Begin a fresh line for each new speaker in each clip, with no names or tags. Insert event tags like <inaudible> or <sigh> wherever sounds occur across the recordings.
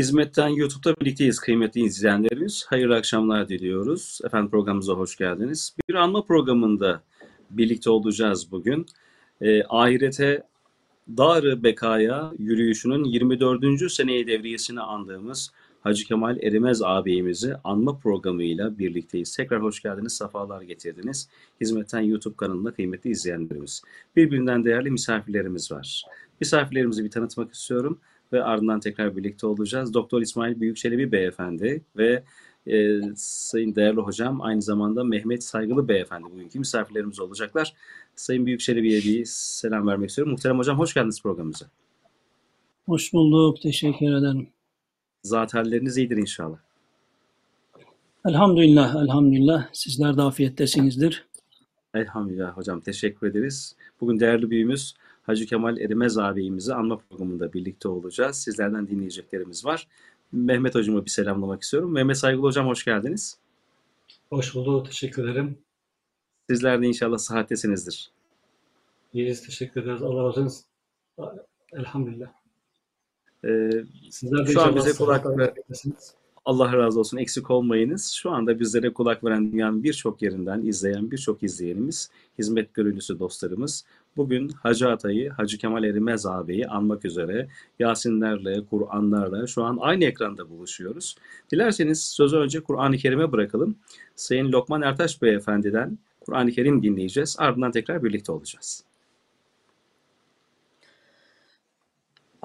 Hizmetten YouTube'da birlikteyiz kıymetli izleyenlerimiz. Hayırlı akşamlar diliyoruz. Efendim programımıza hoş geldiniz. Bir anma programında birlikte olacağız bugün. E, ahirete Dar-ı Bekaya yürüyüşünün 24. seneyi devriyesini andığımız Hacı Kemal Erimez ağabeyimizi anma programıyla birlikteyiz. Tekrar hoş geldiniz, sefalar getirdiniz. Hizmetten YouTube kanalında kıymetli izleyenlerimiz. Birbirinden değerli misafirlerimiz var. Misafirlerimizi bir tanıtmak istiyorum ve ardından tekrar birlikte olacağız. Doktor İsmail Büyükçelebi Beyefendi ve e, Sayın değerli hocam aynı zamanda Mehmet Saygılı Beyefendi bugünkü misafirlerimiz olacaklar. Sayın Büyükçelebi'ye bir selam vermek istiyorum. Muhterem hocam hoş geldiniz programımıza.
Hoş bulduk. Teşekkür ederim.
Zat halleriniz iyidir inşallah.
Elhamdülillah, elhamdülillah. Sizler de afiyettesinizdir.
Elhamdülillah hocam teşekkür ederiz. Bugün değerli büyüğümüz Hacı Kemal Erimez ağabeyimizi anma programında birlikte olacağız. Sizlerden dinleyeceklerimiz var. Mehmet hocamı bir selamlamak istiyorum. Mehmet Saygılı hocam hoş geldiniz.
Hoş bulduk. Teşekkür ederim.
Sizler de inşallah sıhhattesinizdir.
İyiyiz. Teşekkür ederiz. Allah razı olsun. Elhamdülillah.
Ee,
Sizler de
şu an bize kulak
sıhhat
ver.
afiyetlisiniz.
Allah razı olsun eksik olmayınız. Şu anda bizlere kulak veren dünyanın birçok yerinden izleyen birçok izleyenimiz, hizmet gönüllüsü dostlarımız bugün Hacı Atay'ı, Hacı Kemal Erimez ağabeyi anmak üzere Yasinlerle, Kur'anlarla şu an aynı ekranda buluşuyoruz. Dilerseniz sözü önce Kur'an-ı Kerim'e bırakalım. Sayın Lokman Ertaş Beyefendi'den Kur'an-ı Kerim dinleyeceğiz. Ardından tekrar birlikte olacağız.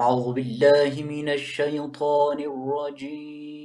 أعوذ بالله من الشيطان الرجيم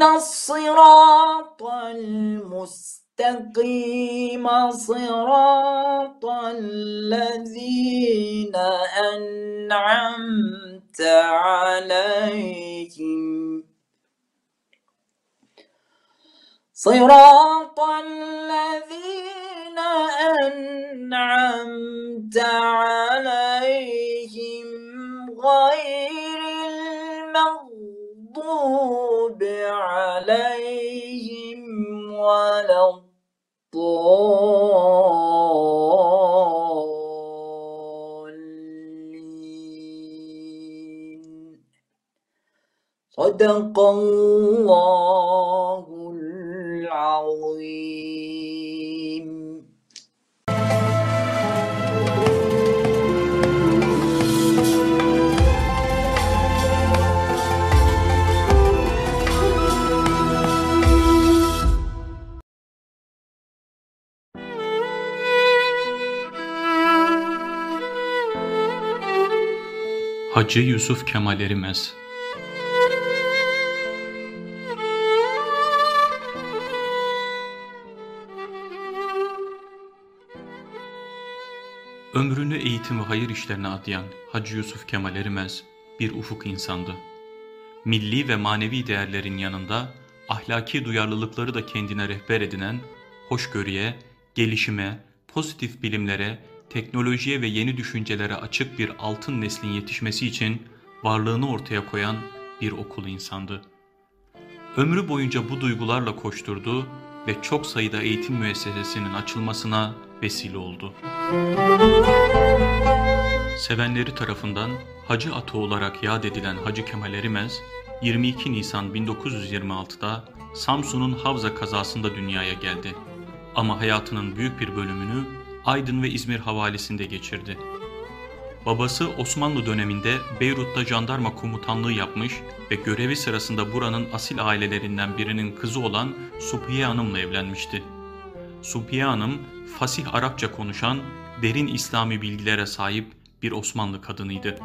اهدنا الصراط المستقيم. صراط الذين أنعمت عليهم. صراط الذين أنعمت عليهم. عليهم ولا الضالين. صدق الله العظيم.
Hacı Yusuf Kemal Erimez Ömrünü eğitim ve hayır işlerine adayan Hacı Yusuf Kemal Erimez bir ufuk insandı. Milli ve manevi değerlerin yanında ahlaki duyarlılıkları da kendine rehber edinen, hoşgörüye, gelişime, pozitif bilimlere, teknolojiye ve yeni düşüncelere açık bir altın neslin yetişmesi için varlığını ortaya koyan bir okul insandı. Ömrü boyunca bu duygularla koşturdu ve çok sayıda eğitim müessesesinin açılmasına vesile oldu. Sevenleri tarafından Hacı Atı olarak yad edilen Hacı Kemal Erimez, 22 Nisan 1926'da Samsun'un Havza kazasında dünyaya geldi. Ama hayatının büyük bir bölümünü Aydın ve İzmir havalisinde geçirdi. Babası Osmanlı döneminde Beyrut'ta jandarma komutanlığı yapmış ve görevi sırasında buranın asil ailelerinden birinin kızı olan Subhiye Hanım'la evlenmişti. Subhiye Hanım, fasih Arapça konuşan, derin İslami bilgilere sahip bir Osmanlı kadınıydı.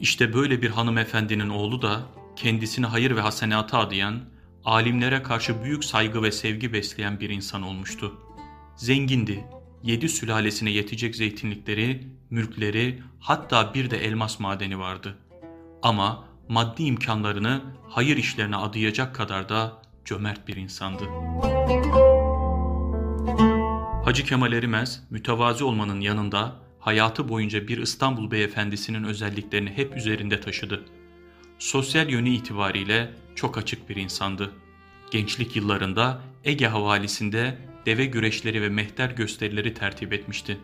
İşte böyle bir hanımefendinin oğlu da kendisini hayır ve hasenata adayan, alimlere karşı büyük saygı ve sevgi besleyen bir insan olmuştu. Zengindi, yedi sülalesine yetecek zeytinlikleri, mülkleri, hatta bir de elmas madeni vardı. Ama maddi imkanlarını hayır işlerine adayacak kadar da cömert bir insandı. Hacı Kemal Erimez, mütevazi olmanın yanında hayatı boyunca bir İstanbul beyefendisinin özelliklerini hep üzerinde taşıdı. Sosyal yönü itibariyle çok açık bir insandı. Gençlik yıllarında Ege havalisinde deve güreşleri ve mehter gösterileri tertip etmişti.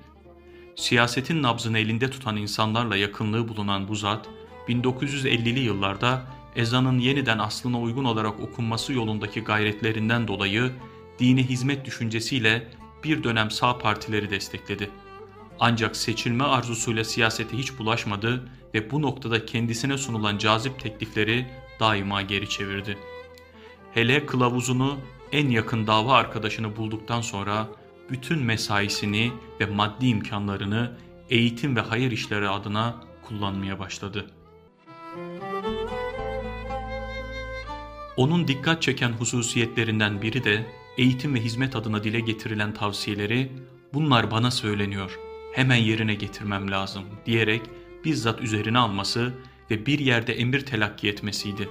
Siyasetin nabzını elinde tutan insanlarla yakınlığı bulunan bu zat, 1950'li yıllarda ezanın yeniden aslına uygun olarak okunması yolundaki gayretlerinden dolayı dine hizmet düşüncesiyle bir dönem sağ partileri destekledi. Ancak seçilme arzusuyla siyasete hiç bulaşmadı ve bu noktada kendisine sunulan cazip teklifleri daima geri çevirdi. Hele kılavuzunu en yakın dava arkadaşını bulduktan sonra bütün mesaisini ve maddi imkanlarını eğitim ve hayır işleri adına kullanmaya başladı. Onun dikkat çeken hususiyetlerinden biri de eğitim ve hizmet adına dile getirilen tavsiyeleri bunlar bana söyleniyor, hemen yerine getirmem lazım diyerek bizzat üzerine alması ve bir yerde emir telakki etmesiydi.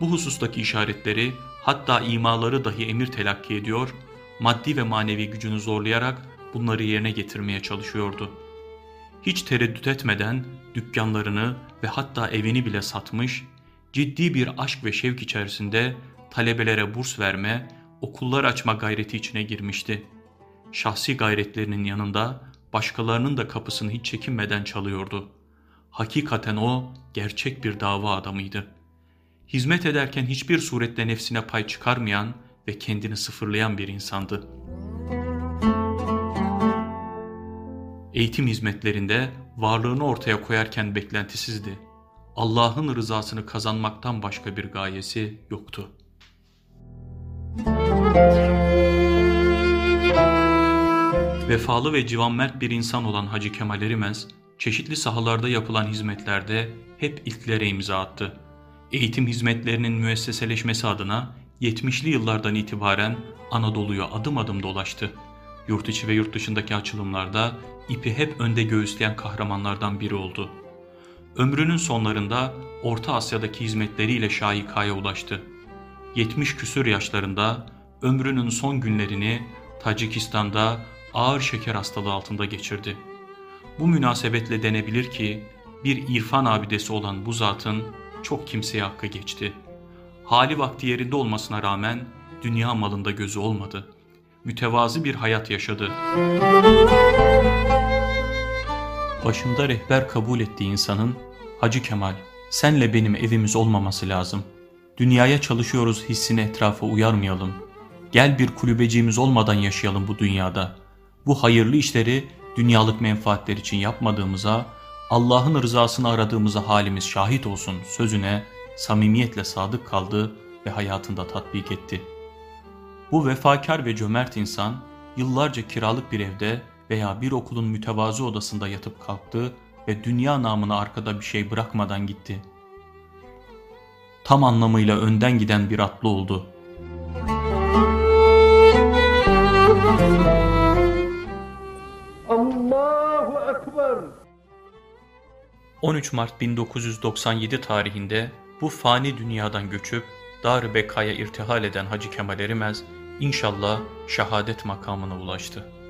Bu husustaki işaretleri hatta imaları dahi emir telakki ediyor, maddi ve manevi gücünü zorlayarak bunları yerine getirmeye çalışıyordu. Hiç tereddüt etmeden dükkanlarını ve hatta evini bile satmış, ciddi bir aşk ve şevk içerisinde talebelere burs verme, okullar açma gayreti içine girmişti. Şahsi gayretlerinin yanında başkalarının da kapısını hiç çekinmeden çalıyordu. Hakikaten o gerçek bir dava adamıydı. Hizmet ederken hiçbir surette nefsine pay çıkarmayan ve kendini sıfırlayan bir insandı. Eğitim hizmetlerinde varlığını ortaya koyarken beklentisizdi. Allah'ın rızasını kazanmaktan başka bir gayesi yoktu. Vefalı ve civanmert bir insan olan Hacı Kemal Erimez, çeşitli sahalarda yapılan hizmetlerde hep ilklere imza attı. Eğitim hizmetlerinin müesseseleşmesi adına 70'li yıllardan itibaren Anadolu'yu adım adım dolaştı. Yurt içi ve yurt dışındaki açılımlarda ipi hep önde göğüsleyen kahramanlardan biri oldu. Ömrünün sonlarında Orta Asya'daki hizmetleriyle şaikaya ulaştı. 70 küsür yaşlarında ömrünün son günlerini Tacikistan'da ağır şeker hastalığı altında geçirdi. Bu münasebetle denebilir ki bir irfan abidesi olan bu zatın çok kimseye hakkı geçti. Hali vakti yerinde olmasına rağmen dünya malında gözü olmadı. Mütevazı bir hayat yaşadı. Başında rehber kabul ettiği insanın Hacı Kemal senle benim evimiz olmaması lazım. Dünyaya çalışıyoruz hissini etrafa uyarmayalım. Gel bir kulübeciğimiz olmadan yaşayalım bu dünyada. Bu hayırlı işleri dünyalık menfaatler için yapmadığımıza, Allah'ın rızasını aradığımıza halimiz şahit olsun sözüne samimiyetle sadık kaldı ve hayatında tatbik etti. Bu vefakar ve cömert insan yıllarca kiralık bir evde veya bir okulun mütevazı odasında yatıp kalktı ve dünya namına arkada bir şey bırakmadan gitti. Tam anlamıyla önden giden bir atlı oldu.
Allahu Ekber.
13 Mart 1997 tarihinde bu fani dünyadan göçüp Dar-ı Beka'ya irtihal eden Hacı Kemal Erimez inşallah şehadet makamına ulaştı.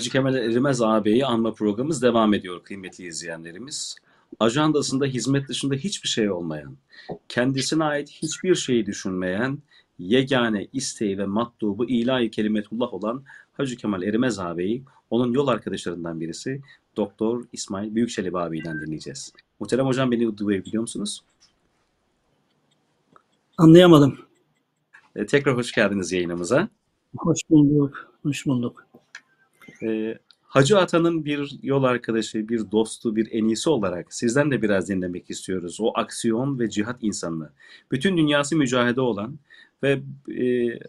Hacı Kemal Erimez ağabeyi anma programımız devam ediyor kıymetli izleyenlerimiz. Ajandasında hizmet dışında hiçbir şey olmayan, kendisine ait hiçbir şeyi düşünmeyen, yegane isteği ve matlubu ilahi kelimetullah olan Hacı Kemal Erimez ağabeyi, onun yol arkadaşlarından birisi Doktor İsmail Büyükçelebi ağabeyden dinleyeceğiz. Muhterem hocam beni duyabiliyor musunuz?
Anlayamadım.
E, tekrar hoş geldiniz yayınımıza.
Hoş bulduk. Hoş bulduk.
E, Hacı Atan'ın bir yol arkadaşı, bir dostu, bir enisi olarak sizden de biraz dinlemek istiyoruz. O aksiyon ve cihat insanı. Bütün dünyası mücahede olan ve e, e,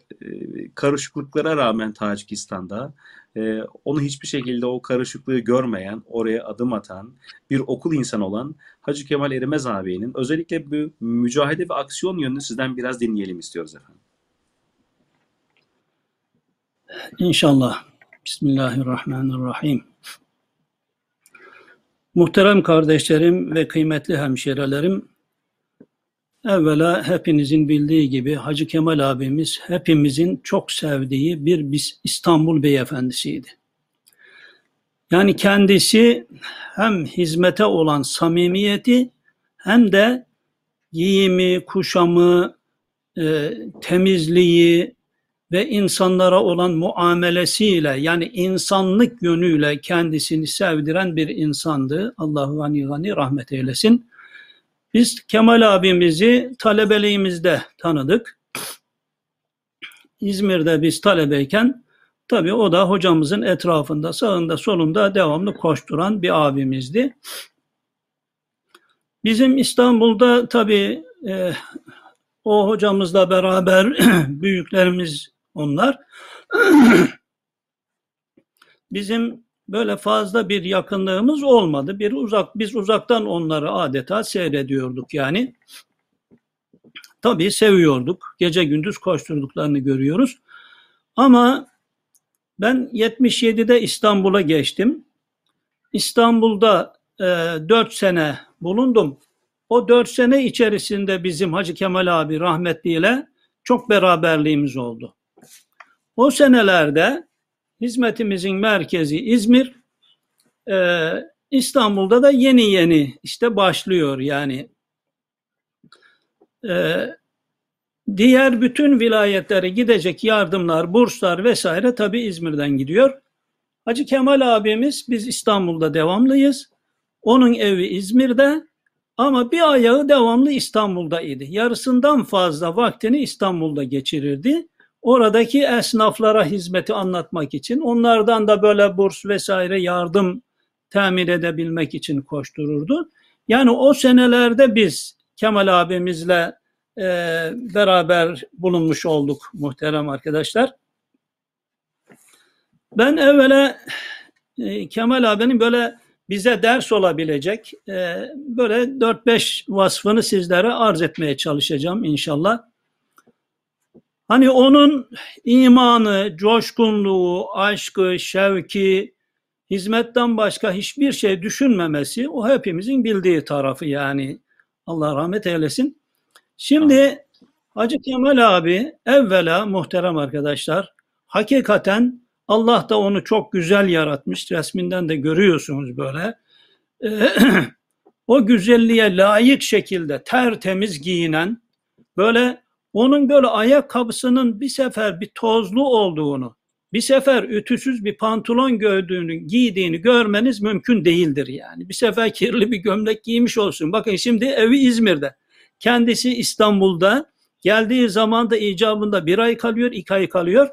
karışıklıklara rağmen Tacikistan'da e, onu hiçbir şekilde o karışıklığı görmeyen, oraya adım atan bir okul insanı olan Hacı Kemal Erimez ağabeyinin özellikle bu mücahede ve aksiyon yönünü sizden biraz dinleyelim istiyoruz efendim.
İnşallah. Bismillahirrahmanirrahim. Muhterem kardeşlerim ve kıymetli hemşirelerim, evvela hepinizin bildiği gibi Hacı Kemal abimiz hepimizin çok sevdiği bir İstanbul beyefendisiydi. Yani kendisi hem hizmete olan samimiyeti hem de giyimi, kuşamı, e, temizliği, ve insanlara olan muamelesiyle yani insanlık yönüyle kendisini sevdiren bir insandı. Allah gani gani rahmet eylesin. Biz Kemal abimizi talebeliğimizde tanıdık. İzmir'de biz talebeyken tabii o da hocamızın etrafında sağında solunda devamlı koşturan bir abimizdi. Bizim İstanbul'da tabii e, o hocamızla beraber <clears throat> büyüklerimiz onlar. <clears throat> Bizim böyle fazla bir yakınlığımız olmadı. Bir uzak biz uzaktan onları adeta seyrediyorduk yani. Tabii seviyorduk. Gece gündüz koşturduklarını görüyoruz. Ama ben 77'de İstanbul'a geçtim. İstanbul'da e, 4 sene bulundum. O 4 sene içerisinde bizim Hacı Kemal abi rahmetliyle çok beraberliğimiz oldu. O senelerde hizmetimizin merkezi İzmir, e, İstanbul'da da yeni yeni işte başlıyor yani. E, diğer bütün vilayetlere gidecek yardımlar, burslar vesaire tabi İzmir'den gidiyor. Hacı Kemal abimiz biz İstanbul'da devamlıyız. Onun evi İzmir'de ama bir ayağı devamlı İstanbul'da idi. Yarısından fazla vaktini İstanbul'da geçirirdi. Oradaki esnaflara hizmeti anlatmak için, onlardan da böyle burs vesaire yardım temin edebilmek için koştururdu. Yani o senelerde biz Kemal abimizle e, beraber bulunmuş olduk muhterem arkadaşlar. Ben evvela e, Kemal abinin böyle bize ders olabilecek e, böyle 4-5 vasfını sizlere arz etmeye çalışacağım inşallah. Hani onun imanı, coşkunluğu, aşkı, şevki, hizmetten başka hiçbir şey düşünmemesi o hepimizin bildiği tarafı yani. Allah rahmet eylesin. Şimdi Hacı Kemal abi evvela muhterem arkadaşlar hakikaten Allah da onu çok güzel yaratmış. Resminden de görüyorsunuz böyle. <clears throat> O güzelliğe layık şekilde tertemiz giyinen böyle onun böyle ayakkabısının bir sefer bir tozlu olduğunu, bir sefer ütüsüz bir pantolon gördüğünü, giydiğini görmeniz mümkün değildir yani. Bir sefer kirli bir gömlek giymiş olsun. Bakın şimdi evi İzmir'de. Kendisi İstanbul'da. Geldiği zaman da icabında bir ay kalıyor, iki ay kalıyor.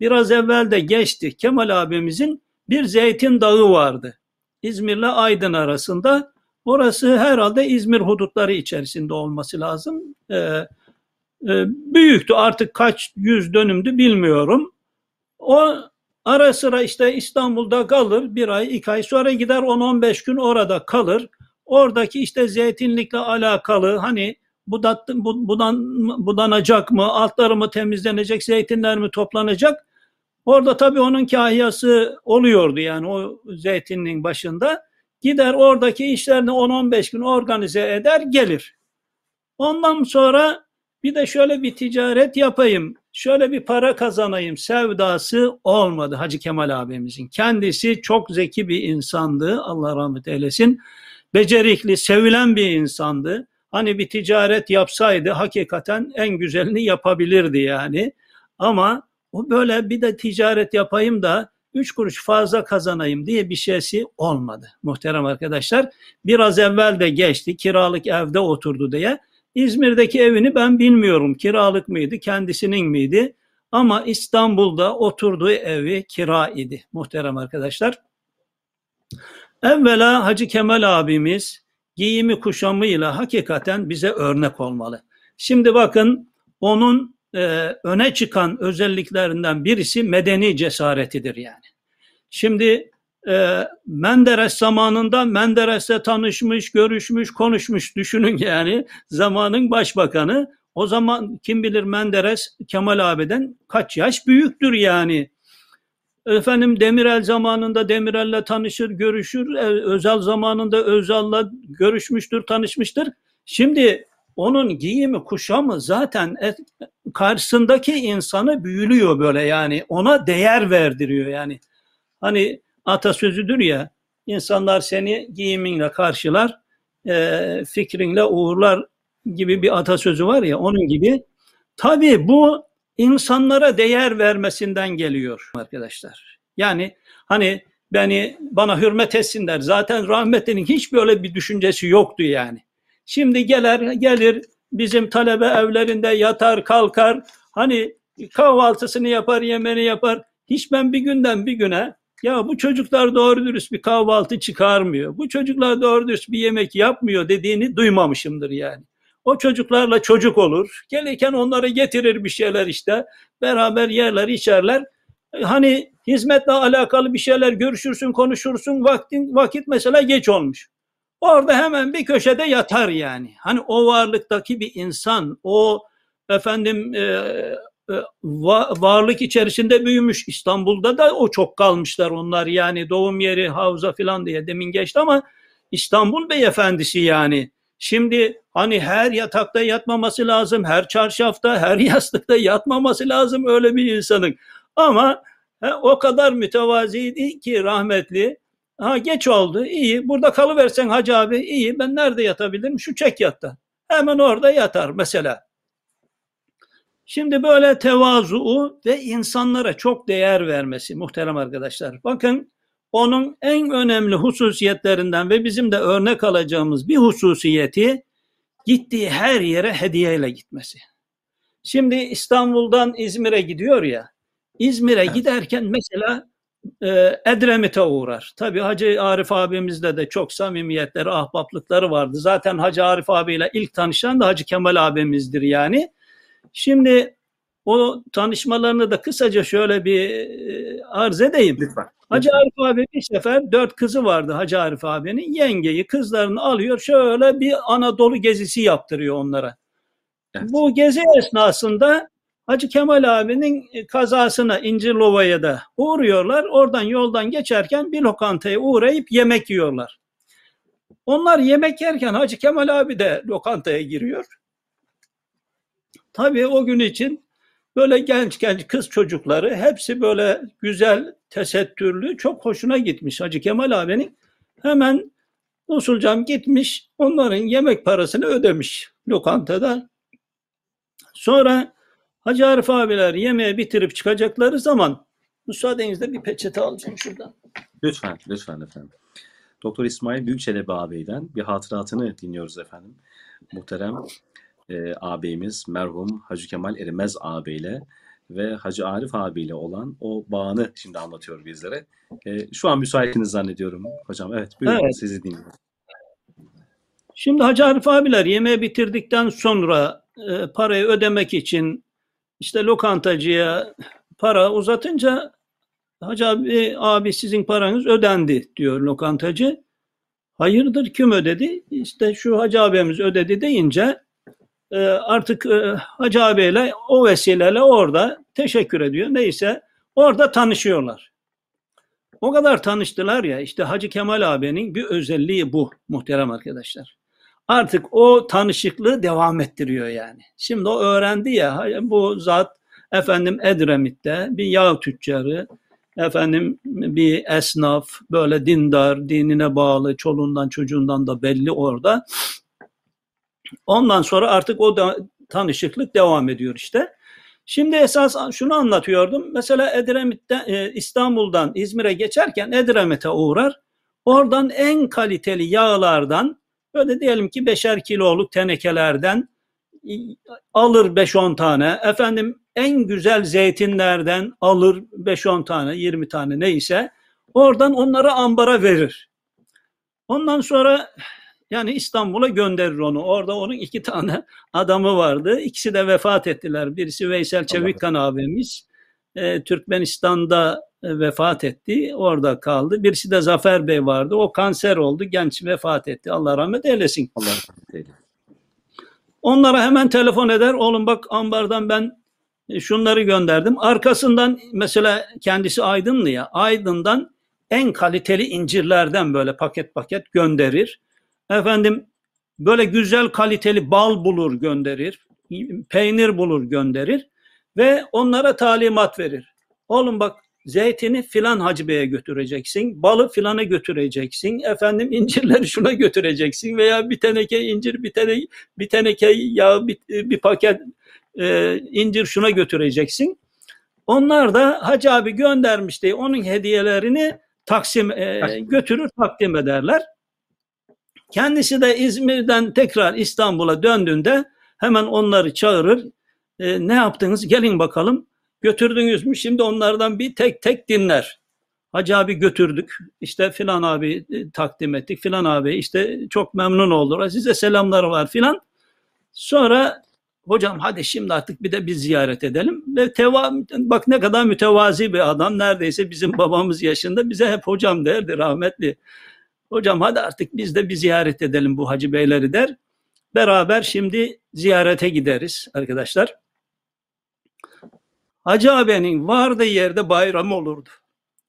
Biraz evvel de geçti. Kemal abimizin bir zeytin dağı vardı. İzmir'le Aydın arasında. Orası herhalde İzmir hudutları içerisinde olması lazım. Ee, e, büyüktü artık kaç yüz dönümdü bilmiyorum. O ara sıra işte İstanbul'da kalır bir ay iki ay sonra gider 10-15 gün orada kalır. Oradaki işte zeytinlikle alakalı hani budat, budan, budanacak mı, altları mı temizlenecek, zeytinler mi toplanacak? Orada tabii onun kahyası oluyordu yani o zeytinin başında. Gider oradaki işlerini 10-15 gün organize eder gelir. Ondan sonra bir de şöyle bir ticaret yapayım, şöyle bir para kazanayım sevdası olmadı Hacı Kemal abimizin. Kendisi çok zeki bir insandı Allah rahmet eylesin. Becerikli, sevilen bir insandı. Hani bir ticaret yapsaydı hakikaten en güzelini yapabilirdi yani. Ama o böyle bir de ticaret yapayım da üç kuruş fazla kazanayım diye bir şeysi olmadı muhterem arkadaşlar. Biraz evvel de geçti kiralık evde oturdu diye. İzmir'deki evini ben bilmiyorum kiralık mıydı kendisinin miydi? Ama İstanbul'da oturduğu evi kira idi muhterem arkadaşlar. Evvela Hacı Kemal abimiz giyimi kuşamıyla hakikaten bize örnek olmalı. Şimdi bakın onun e, öne çıkan özelliklerinden birisi medeni cesaretidir yani. Şimdi e, Menderes zamanında Menderes'le tanışmış, görüşmüş, konuşmuş düşünün yani zamanın başbakanı. O zaman kim bilir Menderes Kemal abiden kaç yaş büyüktür yani. Efendim Demirel zamanında Demirel'le tanışır, görüşür. E, Özal zamanında Özal'la görüşmüştür, tanışmıştır. Şimdi onun giyimi, kuşamı zaten et, karşısındaki insanı büyülüyor böyle yani. Ona değer verdiriyor yani. Hani atasözüdür ya, insanlar seni giyiminle karşılar, e, fikrinle uğurlar gibi bir atasözü var ya, onun gibi. Tabii bu insanlara değer vermesinden geliyor arkadaşlar. Yani hani beni bana hürmet etsinler. Zaten rahmetinin hiç böyle bir düşüncesi yoktu yani. Şimdi gelir gelir bizim talebe evlerinde yatar kalkar. Hani kahvaltısını yapar, yemeğini yapar. Hiç ben bir günden bir güne ya bu çocuklar doğru dürüst bir kahvaltı çıkarmıyor. Bu çocuklar doğru dürüst bir yemek yapmıyor dediğini duymamışımdır yani. O çocuklarla çocuk olur. Gelirken onları getirir bir şeyler işte. Beraber yerler, içerler. Hani hizmetle alakalı bir şeyler görüşürsün, konuşursun. Vaktin, vakit mesela geç olmuş. Orada hemen bir köşede yatar yani. Hani o varlıktaki bir insan, o efendim e, varlık içerisinde büyümüş. İstanbul'da da o çok kalmışlar onlar yani doğum yeri, havza filan diye demin geçti ama İstanbul beyefendisi yani Şimdi hani her yatakta yatmaması lazım, her çarşafta, her <laughs> yastıkta yatmaması lazım öyle bir insanın. Ama he, o kadar mütevaziydi ki rahmetli. Ha geç oldu, iyi. Burada kalıversen hacı abi, iyi. Ben nerede yatabilirim? Şu çek yatta. Hemen orada yatar mesela. Şimdi böyle tevazu ve insanlara çok değer vermesi muhterem arkadaşlar. Bakın onun en önemli hususiyetlerinden ve bizim de örnek alacağımız bir hususiyeti gittiği her yere hediyeyle gitmesi. Şimdi İstanbul'dan İzmir'e gidiyor ya. İzmir'e giderken mesela e, Edremit'e uğrar. Tabii Hacı Arif abimizle de çok samimiyetleri, ahbaplıkları vardı. Zaten Hacı Arif abiyle ilk tanışan da Hacı Kemal abimizdir yani. Şimdi o tanışmalarını da kısaca şöyle bir e, arz edeyim.
Lütfen.
Hacı Arif abi bir sefer dört kızı vardı Hacı Arif abinin. Yengeyi kızlarını alıyor şöyle bir Anadolu gezisi yaptırıyor onlara.
Evet.
Bu gezi esnasında Hacı Kemal abinin e, kazasına İncirlova'ya da uğruyorlar. Oradan yoldan geçerken bir lokantaya uğrayıp yemek yiyorlar. Onlar yemek yerken Hacı Kemal abi de lokantaya giriyor. Tabii o gün için böyle genç genç kız çocukları hepsi böyle güzel, tesettürlü, çok hoşuna gitmiş Hacı Kemal abinin. Hemen usulcam gitmiş, onların yemek parasını ödemiş lokantada. Sonra Hacı Arif abiler yemeği bitirip çıkacakları zaman müsaadenizle bir peçete alacağım şuradan.
Lütfen, lütfen efendim. Doktor İsmail Büyükçelebi ağabeyden bir hatıratını dinliyoruz efendim. Muhterem e, ağabeyimiz merhum Hacı Kemal Erimez ağabeyle ve Hacı Arif abiyle olan o bağını şimdi anlatıyor bizlere. E, şu an müsaitiniz zannediyorum hocam. Evet, buyurun
Evet.
sizi dinliyorum.
Şimdi Hacı Arif abiler yemeği bitirdikten sonra e, parayı ödemek için işte lokantacıya para uzatınca Hacı abi, abi sizin paranız ödendi diyor lokantacı. Hayırdır kim ödedi? İşte şu Hacı abimiz ödedi deyince e, artık e, Hacı abiyle o vesileyle orada teşekkür ediyor. Neyse orada tanışıyorlar. O kadar tanıştılar ya işte Hacı Kemal abinin bir özelliği bu muhterem arkadaşlar. Artık o tanışıklığı devam ettiriyor yani. Şimdi o öğrendi ya bu zat efendim Edremit'te bir yağ tüccarı, efendim bir esnaf, böyle dindar, dinine bağlı, çoluğundan çocuğundan da belli orada. Ondan sonra artık o da tanışıklık devam ediyor işte. Şimdi esas şunu anlatıyordum. Mesela Edremit'ten, e, İstanbul'dan İzmir'e geçerken Edremit'e uğrar. Oradan en kaliteli yağlardan böyle diyelim ki beşer kiloluk tenekelerden alır 5-10 tane. Efendim en güzel zeytinlerden alır 5-10 tane, 20 tane neyse. Oradan onları ambara verir. Ondan sonra yani İstanbul'a gönderir onu. Orada onun iki tane <laughs> adamı vardı. İkisi de vefat ettiler. Birisi Veysel Çevikkan abimiz. E, Türkmenistan'da e, vefat etti. Orada kaldı. Birisi de Zafer Bey vardı. O kanser oldu. Genç vefat etti. Allah rahmet eylesin.
Allah rahmet eylesin.
Onlara hemen telefon eder. Oğlum bak ambardan ben e, şunları gönderdim. Arkasından mesela kendisi Aydınlı ya. Aydın'dan en kaliteli incirlerden böyle paket paket gönderir. Efendim böyle güzel kaliteli bal bulur gönderir. Peynir bulur gönderir. Ve onlara talimat verir. Oğlum bak zeytini filan Hacı Bey'e götüreceksin. Balı filana götüreceksin. Efendim incirleri şuna götüreceksin. Veya bir teneke incir, bir teneke, bir teneke yağ, bir, bir paket e, incir şuna götüreceksin. Onlar da Hacı abi göndermiş diye onun hediyelerini taksim e, götürür takdim ederler. Kendisi de İzmir'den tekrar İstanbul'a döndüğünde hemen onları çağırır. E, ne yaptınız? Gelin bakalım. Götürdünüz mü? Şimdi onlardan bir tek tek dinler. Hacı abi götürdük. İşte filan abi e, takdim ettik. Filan abi işte çok memnun oldular. Size selamları var filan. Sonra hocam hadi şimdi artık bir de biz ziyaret edelim. Ve teva, bak ne kadar mütevazi bir adam. Neredeyse bizim babamız yaşında bize hep hocam derdi rahmetli. Hocam hadi artık biz de bir ziyaret edelim bu hacı beyleri der. Beraber şimdi ziyarete gideriz arkadaşlar. Hacı abinin vardığı yerde bayram olurdu.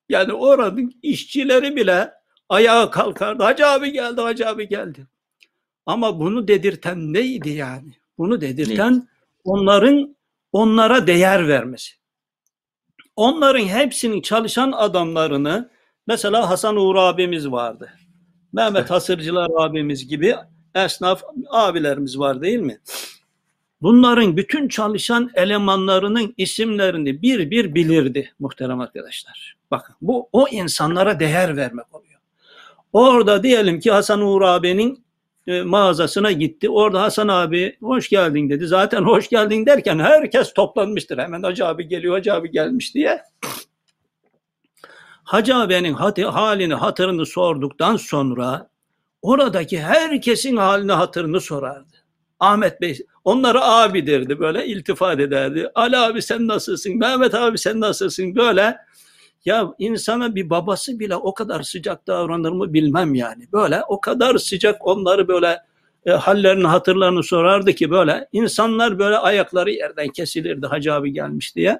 Yani oranın işçileri bile ayağa kalkardı. Hacı abi geldi, hacı abi geldi. Ama bunu dedirten neydi yani? Bunu dedirten onların onlara değer vermesi. Onların hepsinin çalışan adamlarını mesela Hasan Uğur abimiz vardı. Mehmet Hasırcılar abimiz gibi esnaf abilerimiz var değil mi? Bunların bütün çalışan elemanlarının isimlerini bir bir bilirdi muhterem arkadaşlar. Bakın bu o insanlara değer vermek oluyor. Orada diyelim ki Hasan Uğur abinin e, mağazasına gitti. Orada Hasan abi hoş geldin dedi. Zaten hoş geldin derken herkes toplanmıştır. Hemen Hacı abi geliyor, Hacı abi gelmiş diye. Hacı hati- halini, hatırını sorduktan sonra oradaki herkesin halini, hatırını sorardı. Ahmet Bey onlara abi derdi böyle iltifat ederdi. Ali abi sen nasılsın? Mehmet abi sen nasılsın? Böyle ya insana bir babası bile o kadar sıcak davranır mı bilmem yani. Böyle o kadar sıcak onları böyle e, hallerini hatırlarını sorardı ki böyle insanlar böyle ayakları yerden kesilirdi Hacı abi gelmiş diye.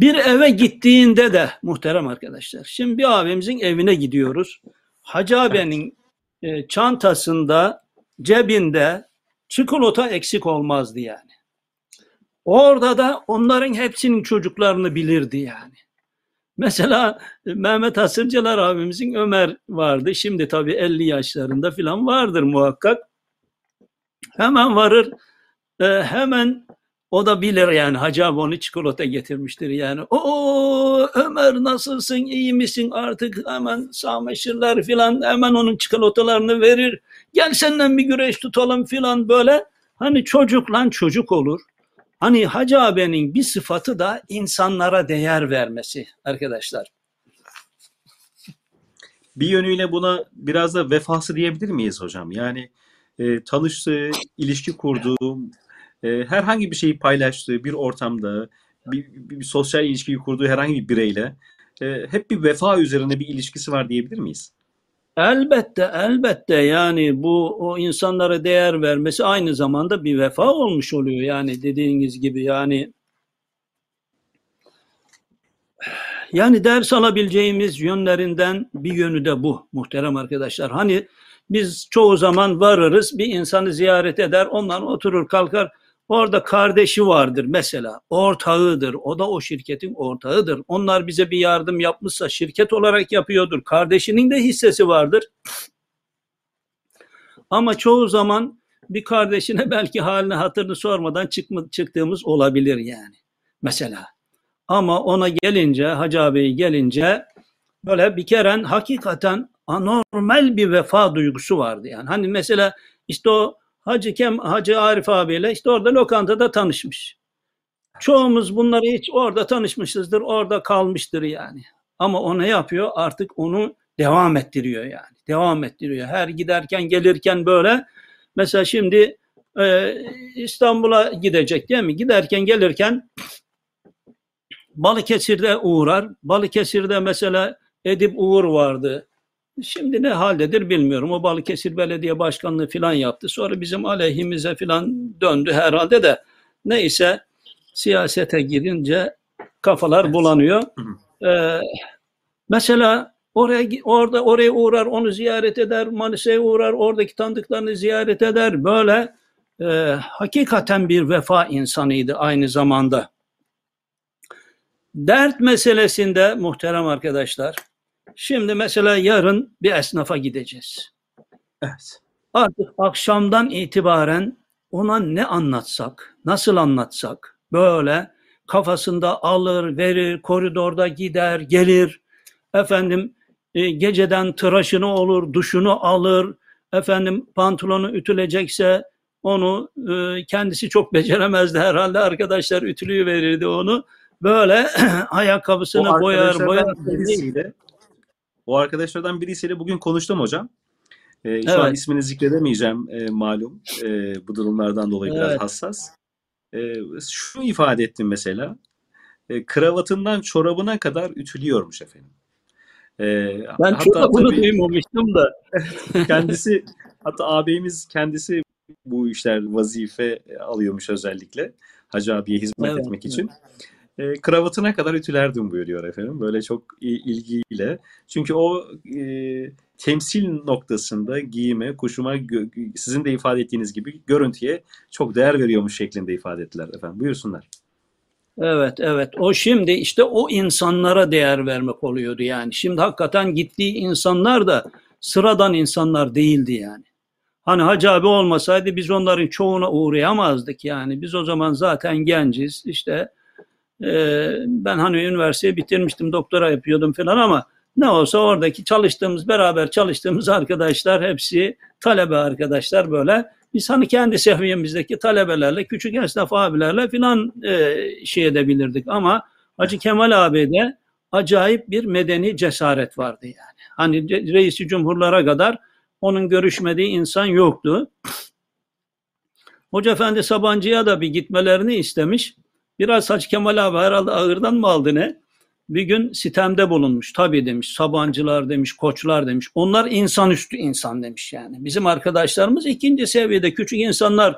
Bir eve gittiğinde de muhterem arkadaşlar. Şimdi bir abimizin evine gidiyoruz. Hacı abinin e, çantasında cebinde çikolata eksik olmazdı yani. Orada da onların hepsinin çocuklarını bilirdi yani. Mesela Mehmet Hasırcılar abimizin Ömer vardı. Şimdi tabii 50 yaşlarında falan vardır muhakkak. Hemen varır. e, hemen o da bilir yani Hacı abi onu çikolata getirmiştir yani. O Ömer nasılsın iyi misin artık hemen sağmaşırlar filan hemen onun çikolatalarını verir. Gel senden bir güreş tutalım filan böyle. Hani çocuk lan çocuk olur. Hani Hacı abinin bir sıfatı da insanlara değer vermesi arkadaşlar.
Bir yönüyle buna biraz da vefası diyebilir miyiz hocam? Yani e, tanıştığı, ilişki kurduğu, e, herhangi bir şeyi paylaştığı bir ortamda, bir, bir, bir sosyal ilişkiyi kurduğu herhangi bir bireyle e, hep bir vefa üzerine bir ilişkisi var diyebilir miyiz?
Elbette elbette yani bu o insanlara değer vermesi aynı zamanda bir vefa olmuş oluyor yani dediğiniz gibi yani yani ders alabileceğimiz yönlerinden bir yönü de bu muhterem arkadaşlar. Hani biz çoğu zaman varırız bir insanı ziyaret eder ondan oturur kalkar orada kardeşi vardır mesela ortağıdır o da o şirketin ortağıdır. Onlar bize bir yardım yapmışsa şirket olarak yapıyordur kardeşinin de hissesi vardır. Ama çoğu zaman bir kardeşine <laughs> belki halini hatırını sormadan çıkma, çıktığımız olabilir yani mesela. Ama ona gelince Hacı abi gelince böyle bir kere hakikaten anormal bir vefa duygusu vardı yani. Hani mesela işte o Hacı Kem Hacı Arif abiyle işte orada lokantada tanışmış. Çoğumuz bunları hiç orada tanışmışızdır, orada kalmıştır yani. Ama o ne yapıyor? Artık onu devam ettiriyor yani. Devam ettiriyor. Her giderken gelirken böyle mesela şimdi e, İstanbul'a gidecek değil mi? Giderken gelirken Balıkesir'de uğrar. Balıkesir'de mesela Edip Uğur vardı. Şimdi ne haldedir bilmiyorum. O Balıkesir Belediye Başkanlığı falan yaptı. Sonra bizim aleyhimize falan döndü herhalde de. Neyse siyasete girince kafalar bulanıyor. Ee, mesela oraya orada oraya uğrar, onu ziyaret eder, Manisa'ya uğrar, oradaki tanıdıklarını ziyaret eder. Böyle e, hakikaten bir vefa insanıydı aynı zamanda. Dert meselesinde muhterem arkadaşlar, şimdi mesela yarın bir esnafa gideceğiz.
Evet.
Artık akşamdan itibaren ona ne anlatsak, nasıl anlatsak, böyle kafasında alır, verir, koridorda gider, gelir, efendim e, geceden tıraşını olur, duşunu alır, efendim pantolonu ütülecekse onu e, kendisi çok <laughs> beceremezdi herhalde arkadaşlar ütülüğü verirdi onu. Böyle <clears throat> ayakkabısını boyar, boyar.
birisiyle o arkadaşlardan birisiyle bugün konuştum hocam. Ee, şu
Evet.
an ismini zikredemeyeceğim e, malum e, bu durumlardan dolayı biraz
Evet.
hassas. E, şunu ifade ettim mesela. E, kravatından çorabına kadar ütülüyormuş efendim. E,
Ben
hatta
bunu
tabii
duymamıştım da. <laughs>
kendisi hatta ağabeyimiz kendisi bu işler vazife alıyormuş özellikle Hacı abiye hizmet
Evet,
etmek için. E, kravatına kadar ütülerdim buyuruyor efendim. Böyle çok ilgiyle. Çünkü o e, temsil noktasında giyime, kuşuma sizin de ifade ettiğiniz gibi görüntüye çok değer veriyormuş şeklinde ifade ettiler efendim. Buyursunlar.
Evet, evet. O şimdi işte o insanlara değer vermek oluyordu yani. Şimdi hakikaten gittiği insanlar da sıradan insanlar değildi yani. Hani Hacı abi olmasaydı biz onların çoğuna uğrayamazdık yani. Biz o zaman zaten genciz. İşte e, ben hani üniversiteyi bitirmiştim, doktora yapıyordum falan ama ne olsa oradaki çalıştığımız, beraber çalıştığımız arkadaşlar hepsi talebe arkadaşlar böyle. Biz hani kendi seviyemizdeki talebelerle, küçük esnaf abilerle filan e, şey edebilirdik. Ama Hacı Kemal abi'de acayip bir medeni cesaret vardı yani. Hani re- reisi cumhurlara kadar onun görüşmediği insan yoktu. Hoca Efendi Sabancı'ya da bir gitmelerini istemiş. Biraz Hacı Kemal abi herhalde ağırdan mı aldı ne? Bir gün sitemde bulunmuş. Tabii demiş Sabancılar demiş, koçlar demiş. Onlar insanüstü insan demiş yani. Bizim arkadaşlarımız ikinci seviyede küçük insanlar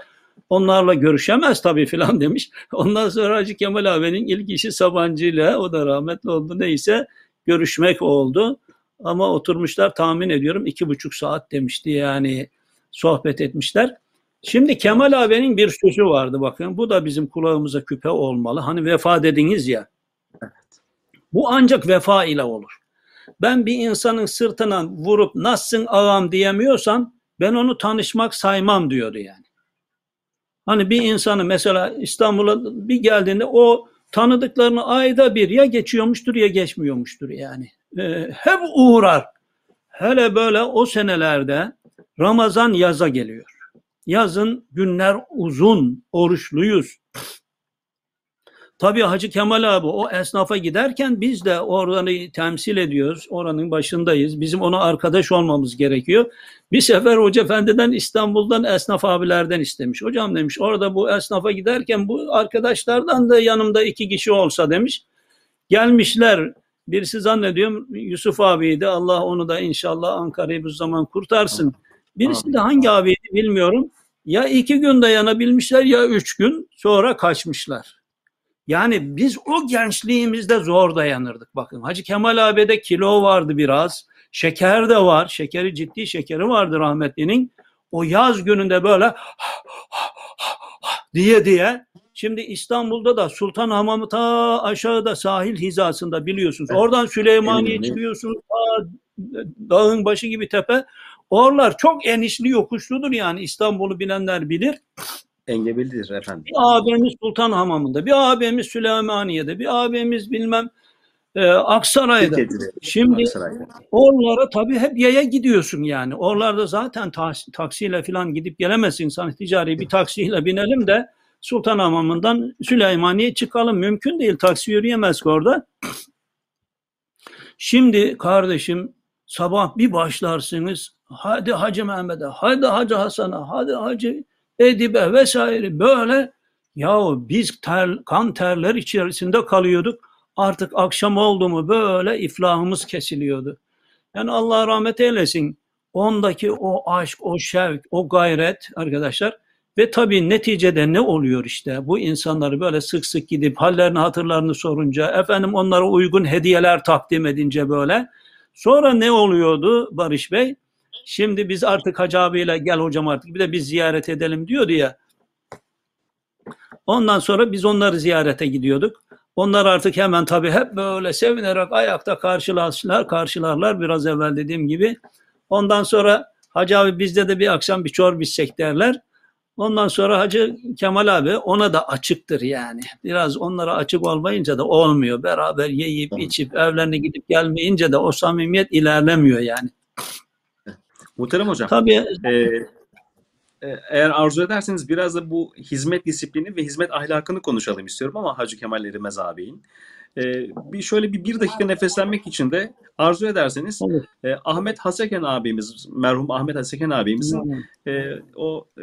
onlarla görüşemez tabii filan demiş. <laughs> Ondan sonra Hacı Kemal abinin ilk işi Sabancı ile o da rahmetli oldu neyse görüşmek oldu. Ama oturmuşlar tahmin ediyorum iki buçuk saat demişti yani sohbet etmişler. Şimdi Kemal abinin bir sözü vardı bakın. Bu da bizim kulağımıza küpe olmalı. Hani vefa dediniz ya. Bu ancak vefa ile olur. Ben bir insanın sırtına vurup nasılsın ağam diyemiyorsam ben onu tanışmak saymam diyordu yani. Hani bir insanı mesela İstanbul'a bir geldiğinde o tanıdıklarını ayda bir ya geçiyormuştur ya geçmiyormuştur yani. Ee, hep uğrar. Hele böyle o senelerde Ramazan yaza geliyor. Yazın günler uzun, oruçluyuz. Tabii Hacı Kemal abi o esnafa giderken biz de oranı temsil ediyoruz. Oranın başındayız. Bizim ona arkadaş olmamız gerekiyor. Bir sefer Hoca Efendi'den İstanbul'dan esnaf abilerden istemiş. Hocam demiş orada bu esnafa giderken bu arkadaşlardan da yanımda iki kişi olsa demiş. Gelmişler. Birisi zannediyorum Yusuf abiydi. Allah onu da inşallah Ankara'yı bu zaman kurtarsın. Birisi de hangi abiydi bilmiyorum. Ya iki gün dayanabilmişler ya üç gün sonra kaçmışlar. Yani biz o gençliğimizde zor dayanırdık. Bakın Hacı Kemal abi'de kilo vardı biraz. Şeker de var. Şekeri ciddi şekeri vardı rahmetlinin. O yaz gününde böyle diye diye. Şimdi İstanbul'da da Sultan Hamamı ta aşağıda sahil hizasında biliyorsunuz. Oradan Süleymaniye çıkıyorsunuz. Ta dağın başı gibi tepe. Oralar çok enişli yokuşludur yani İstanbul'u bilenler bilir.
Engebelidir efendim.
Bir abimiz Sultan Hamamı'nda, bir abimiz Süleymaniye'de, bir abimiz bilmem e, Aksaray'da. Şimdi
Aksaray'da.
oralara tabii hep yaya gidiyorsun yani. Oralarda zaten ta- taksiyle falan gidip gelemezsin. Sana ticari bir taksiyle binelim de Sultan Hamamı'ndan Süleymaniye çıkalım. Mümkün değil. Taksi yürüyemez orada. Şimdi kardeşim sabah bir başlarsınız. Hadi Hacı Mehmet'e, hadi Hacı Hasan'a, hadi Hacı Edip'e vesaire böyle. Yahu biz ter, kan terler içerisinde kalıyorduk. Artık akşam oldu mu böyle iflahımız kesiliyordu. Yani Allah rahmet eylesin. Ondaki o aşk, o şevk, o gayret arkadaşlar ve tabii neticede ne oluyor işte bu insanları böyle sık sık gidip hallerini hatırlarını sorunca efendim onlara uygun hediyeler takdim edince böyle sonra ne oluyordu Barış Bey? Şimdi biz artık Hacı abiyle gel hocam artık bir de biz ziyaret edelim diyordu ya. Ondan sonra biz onları ziyarete gidiyorduk. Onlar artık hemen tabii hep böyle sevinerek ayakta karşılarlar, karşılarlar biraz evvel dediğim gibi. Ondan sonra Hacı abi bizde de bir akşam bir çorba içsek derler. Ondan sonra Hacı Kemal abi ona da açıktır yani. Biraz onlara açık olmayınca da olmuyor. Beraber yiyip içip evlerine gidip gelmeyince de o samimiyet ilerlemiyor yani.
Muhterem hocam.
Tabii
Ee, e, eğer arzu ederseniz biraz da bu hizmet disiplini ve hizmet ahlakını konuşalım istiyorum ama Hacı Kemal Erimez ağabeyin. Ee, bir şöyle bir bir dakika nefeslenmek için de arzu ederseniz e, Ahmet Haseken abimiz, merhum Ahmet Haseken abimizin e, o e,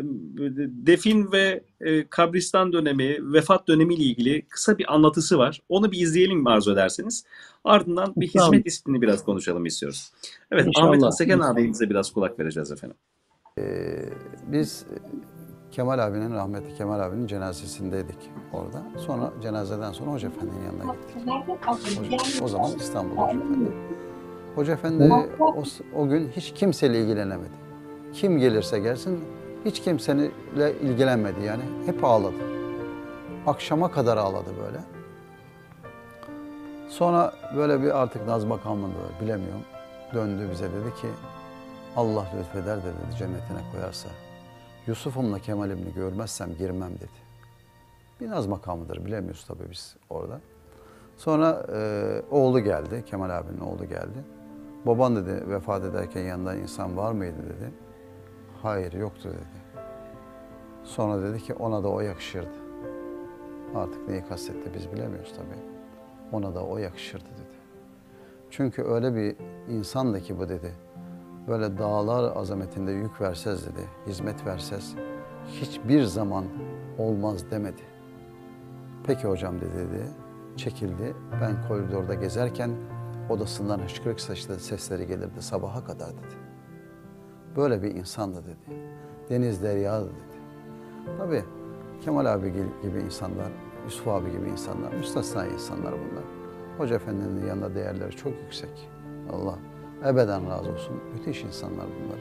defin ve e, kabristan dönemi, vefat dönemiyle ilgili kısa bir anlatısı var. Onu bir izleyelim mi arzu ederseniz. Ardından bir
Tamam.
hizmet disiplini biraz konuşalım istiyoruz. Evet,
İnşallah.
Ahmet Haseken
İnşallah.
abimize biraz kulak vereceğiz efendim.
Biz Kemal abinin, rahmetli Kemal abinin cenazesindeydik orada. Sonra cenazeden sonra Hoca Efendi'nin yanına gittik. Hoca, o zaman İstanbul'da Hoca Efendi. Hoca Efendi o, o gün hiç kimseyle ilgilenemedi. Kim gelirse gelsin hiç kimseyle ilgilenmedi yani. Hep ağladı. Akşama kadar ağladı böyle. Sonra böyle bir artık Naz makamında bilemiyorum. Döndü bize dedi ki Allah lütfeder de dedi cennetine koyarsa. Yusuf'umla Kemal'imni görmezsem girmem dedi. Bir Naz makamıdır bilemiyoruz tabii biz orada. Sonra e, oğlu geldi, Kemal abinin oğlu geldi. Baban dedi vefat ederken yanında insan var mıydı dedi. Hayır yoktu dedi. Sonra dedi ki ona da o yakışırdı. Artık neyi kastetti biz bilemiyoruz tabii. Ona da o yakışırdı dedi. Çünkü öyle bir insandı ki bu dedi. Böyle dağlar azametinde yük versez dedi, hizmet versez hiçbir zaman olmaz demedi. Peki hocam dedi, dedi. çekildi. Ben koridorda gezerken odasından hışkırık saçlı sesleri gelirdi sabaha kadar dedi. Böyle bir insandı dedi. Deniz derya dedi. Tabii Kemal abi gibi insanlar, Yusuf abi gibi insanlar, müstesna insanlar bunlar. Hoca Efendi'nin yanında değerleri çok yüksek. Allah ebeden razı olsun. Müthiş insanlar bunlar.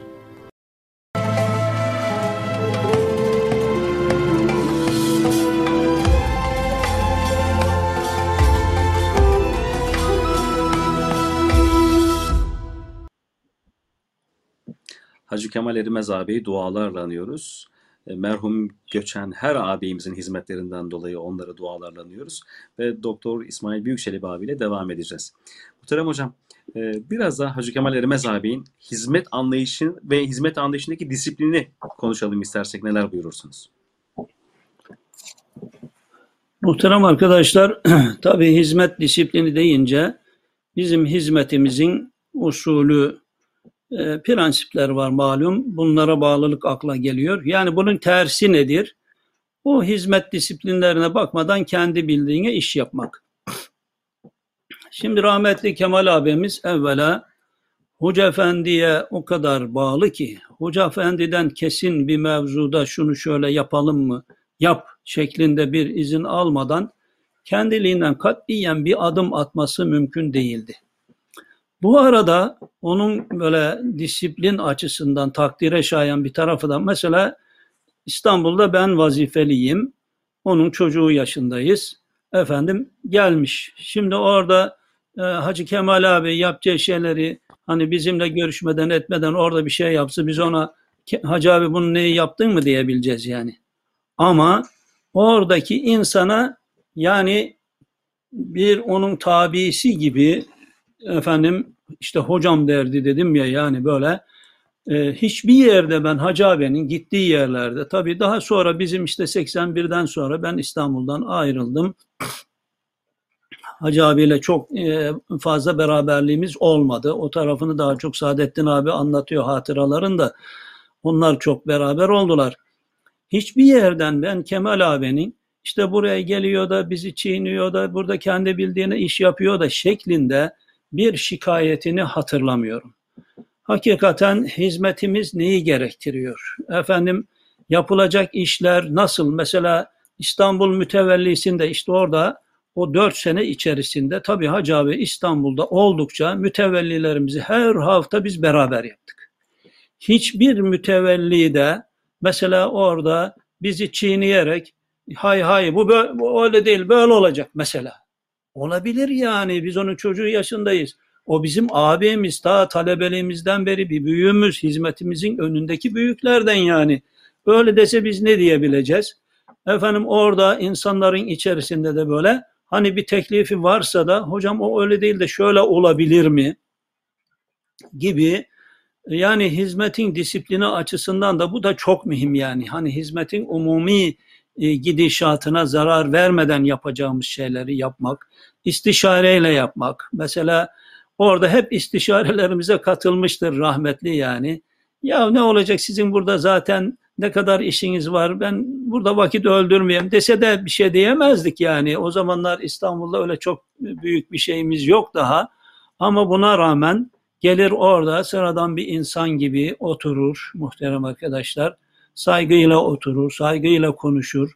Hacı Kemal Erimez ağabeyi dualarla anıyoruz. E, merhum göçen her ağabeyimizin hizmetlerinden dolayı onlara dualarla anıyoruz. Ve Doktor İsmail Büyükçelebi abiyle devam edeceğiz. Muhterem Hocam, e, biraz da Hacı Kemal Erimez ağabeyin hizmet anlayışı ve hizmet anlayışındaki disiplini konuşalım istersek neler buyurursunuz?
Muhterem arkadaşlar, <clears throat> tabii hizmet disiplini deyince bizim hizmetimizin usulü, e, prensipler var malum. Bunlara bağlılık akla geliyor. Yani bunun tersi nedir? O hizmet disiplinlerine bakmadan kendi bildiğine iş yapmak. Şimdi rahmetli Kemal abimiz evvela Hoca Efendi'ye o kadar bağlı ki Hoca Efendi'den kesin bir mevzuda şunu şöyle yapalım mı yap şeklinde bir izin almadan kendiliğinden katiyen bir adım atması mümkün değildi. Bu arada onun böyle disiplin açısından takdire şayan bir tarafı da mesela İstanbul'da ben vazifeliyim. Onun çocuğu yaşındayız. Efendim gelmiş. Şimdi orada e, Hacı Kemal abi yapacağı şeyleri hani bizimle görüşmeden etmeden orada bir şey yapsa biz ona Hacı abi bunu neyi yaptın mı diyebileceğiz yani. Ama oradaki insana yani bir onun tabisi gibi efendim işte hocam derdi dedim ya yani böyle e, hiçbir yerde ben Hacı abinin gittiği yerlerde tabii daha sonra bizim işte 81'den sonra ben İstanbul'dan ayrıldım. Hacı abiyle çok e, fazla beraberliğimiz olmadı. O tarafını daha çok Saadettin abi anlatıyor hatıralarında. Onlar çok beraber oldular. Hiçbir yerden ben Kemal abinin işte buraya geliyor da bizi çiğniyor da burada kendi bildiğine iş yapıyor da şeklinde bir şikayetini hatırlamıyorum. Hakikaten hizmetimiz neyi gerektiriyor? Efendim yapılacak işler nasıl? Mesela İstanbul mütevellisinde işte orada o dört sene içerisinde tabii Hacı abi İstanbul'da oldukça mütevellilerimizi her hafta biz beraber yaptık. Hiçbir mütevelli de mesela orada bizi çiğneyerek hay hay bu, böyle, bu öyle değil böyle olacak mesela. Olabilir yani biz onun çocuğu yaşındayız. O bizim abimiz ta talebeliğimizden beri bir büyüğümüz, hizmetimizin önündeki büyüklerden yani. Öyle dese biz ne diyebileceğiz? Efendim orada insanların içerisinde de böyle hani bir teklifi varsa da hocam o öyle değil de şöyle olabilir mi? Gibi yani hizmetin disiplini açısından da bu da çok mühim yani. Hani hizmetin umumi e, gidişatına zarar vermeden yapacağımız şeyleri yapmak, istişareyle yapmak. Mesela orada hep istişarelerimize katılmıştır rahmetli yani. Ya ne olacak sizin burada zaten ne kadar işiniz var ben burada vakit öldürmeyeyim dese de bir şey diyemezdik yani. O zamanlar İstanbul'da öyle çok büyük bir şeyimiz yok daha. Ama buna rağmen gelir orada sıradan bir insan gibi oturur muhterem arkadaşlar saygıyla oturur, saygıyla konuşur.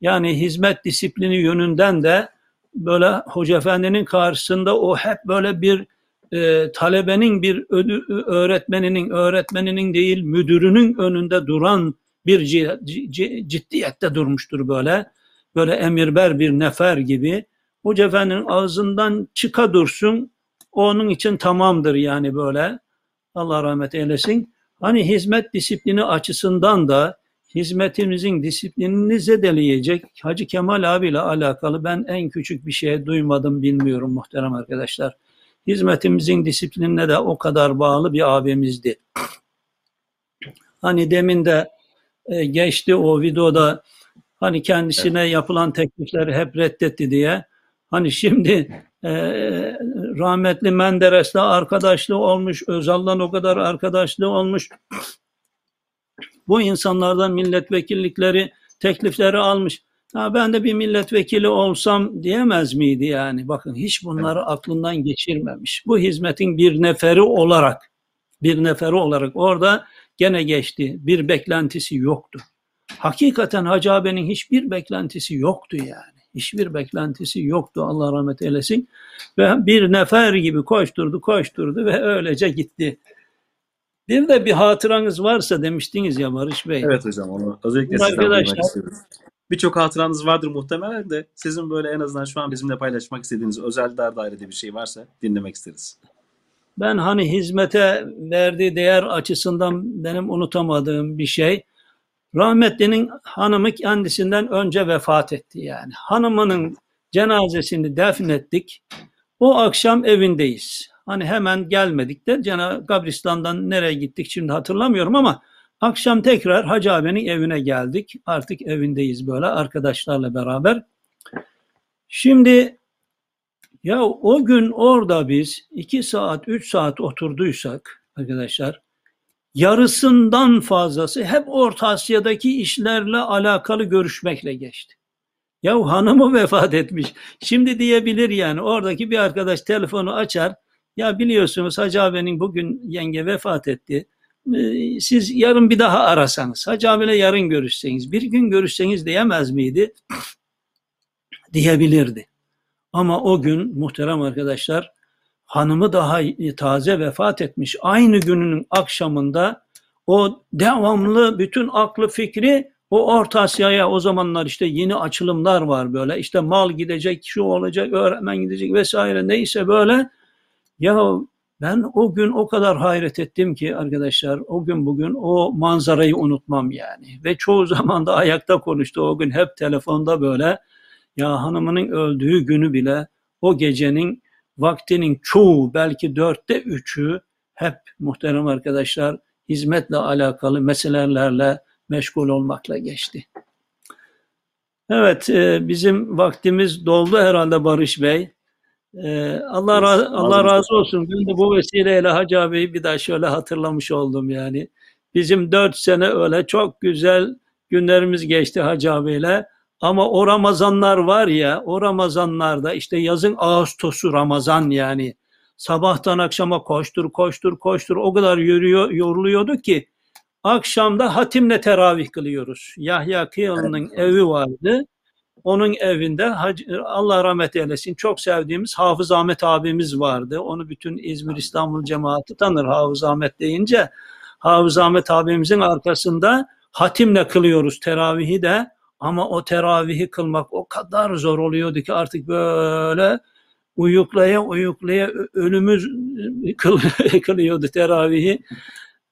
Yani hizmet disiplini yönünden de böyle Hoca Efendi'nin karşısında o hep böyle bir e, talebenin bir ödü- öğretmeninin, öğretmeninin değil müdürünün önünde duran bir ci- ci- ciddiyette durmuştur böyle. Böyle emirber bir nefer gibi. Hoca Efendi'nin ağzından çıka dursun. Onun için tamamdır yani böyle. Allah rahmet eylesin. Hani hizmet disiplini açısından da hizmetimizin disiplinini zedeleyecek Hacı Kemal abiyle alakalı ben en küçük bir şey duymadım bilmiyorum muhterem arkadaşlar. Hizmetimizin disiplinine de o kadar bağlı bir abimizdi. Hani demin de e, geçti o videoda hani kendisine yapılan teklifleri hep reddetti diye. Hani şimdi e, rahmetli Menderes'le arkadaşlığı olmuş, Özal'dan o kadar arkadaşlığı olmuş. Bu insanlardan milletvekillikleri, teklifleri almış. Ha, ben de bir milletvekili olsam diyemez miydi yani? Bakın hiç bunları aklından geçirmemiş. Bu hizmetin bir neferi olarak, bir neferi olarak orada gene geçti. Bir beklentisi yoktu. Hakikaten Hacı abinin hiçbir beklentisi yoktu yani. Hiçbir beklentisi yoktu Allah rahmet eylesin. Ve bir nefer gibi koşturdu koşturdu ve öylece gitti. Bir de bir hatıranız varsa demiştiniz ya Barış Bey.
Evet hocam onu özellikle sizden
arkadaşlar-.
Birçok hatıranız vardır muhtemelen de sizin böyle en azından şu an bizimle paylaşmak istediğiniz özel dar dairede bir şey varsa dinlemek isteriz.
Ben hani hizmete verdiği değer açısından benim unutamadığım bir şey. Rahmetlinin hanımı kendisinden önce vefat etti yani. Hanımının cenazesini defnettik. O akşam evindeyiz. Hani hemen gelmedik de cena kabristandan nereye gittik şimdi hatırlamıyorum ama akşam tekrar Hacı abinin evine geldik. Artık evindeyiz böyle arkadaşlarla beraber. Şimdi ya o gün orada biz 2 saat 3 saat oturduysak arkadaşlar yarısından fazlası hep Orta Asya'daki işlerle alakalı görüşmekle geçti. Ya hanımı <laughs> vefat etmiş. Şimdi diyebilir yani oradaki bir arkadaş telefonu açar. Ya biliyorsunuz Hacı abinin bugün yenge vefat etti. Ee, Siz yarın bir daha arasanız, Hacı abiyle yarın görüşseniz, bir gün görüşseniz diyemez miydi? <clears throat> Diyebilirdi. Ama o gün muhterem arkadaşlar hanımı daha taze vefat etmiş. Aynı günün akşamında o devamlı bütün aklı fikri o Orta Asya'ya o zamanlar işte yeni açılımlar var böyle. İşte mal gidecek, şu olacak, öğretmen gidecek vesaire neyse böyle. Ya ben o gün o kadar hayret ettim ki arkadaşlar o gün bugün o manzarayı unutmam yani. Ve çoğu <laughs> zaman da ayakta konuştu o gün hep telefonda böyle. Ya hanımının öldüğü günü bile o gecenin vaktinin çoğu belki dörtte üçü hep muhterem arkadaşlar hizmetle alakalı meselelerle meşgul olmakla geçti. Evet e, bizim vaktimiz doldu herhalde Barış Bey. E, Allah ra- Allah razı olsun. Ben de bu vesileyle Hacı abiyi bir daha şöyle hatırlamış oldum yani. Bizim dört sene öyle çok güzel günlerimiz geçti Hacı abiyle. Ama o Ramazanlar var ya, o Ramazanlarda işte yazın Ağustos'u Ramazan yani. Sabahtan akşama koştur, koştur, koştur. O kadar yürüyor, yoruluyorduk ki akşamda hatimle teravih kılıyoruz. Yahya Kıyılı'nın evi vardı. Onun evinde Allah rahmet eylesin çok sevdiğimiz Hafız Ahmet abimiz vardı. Onu bütün İzmir İstanbul cemaati tanır Hafız Ahmet deyince. Hafız Ahmet abimizin arkasında hatimle kılıyoruz teravihi de. Ama o teravihi kılmak o kadar zor oluyordu ki artık böyle uyuklaya uyuklaya ölümüz kıl, <laughs> kılıyordu teravihi.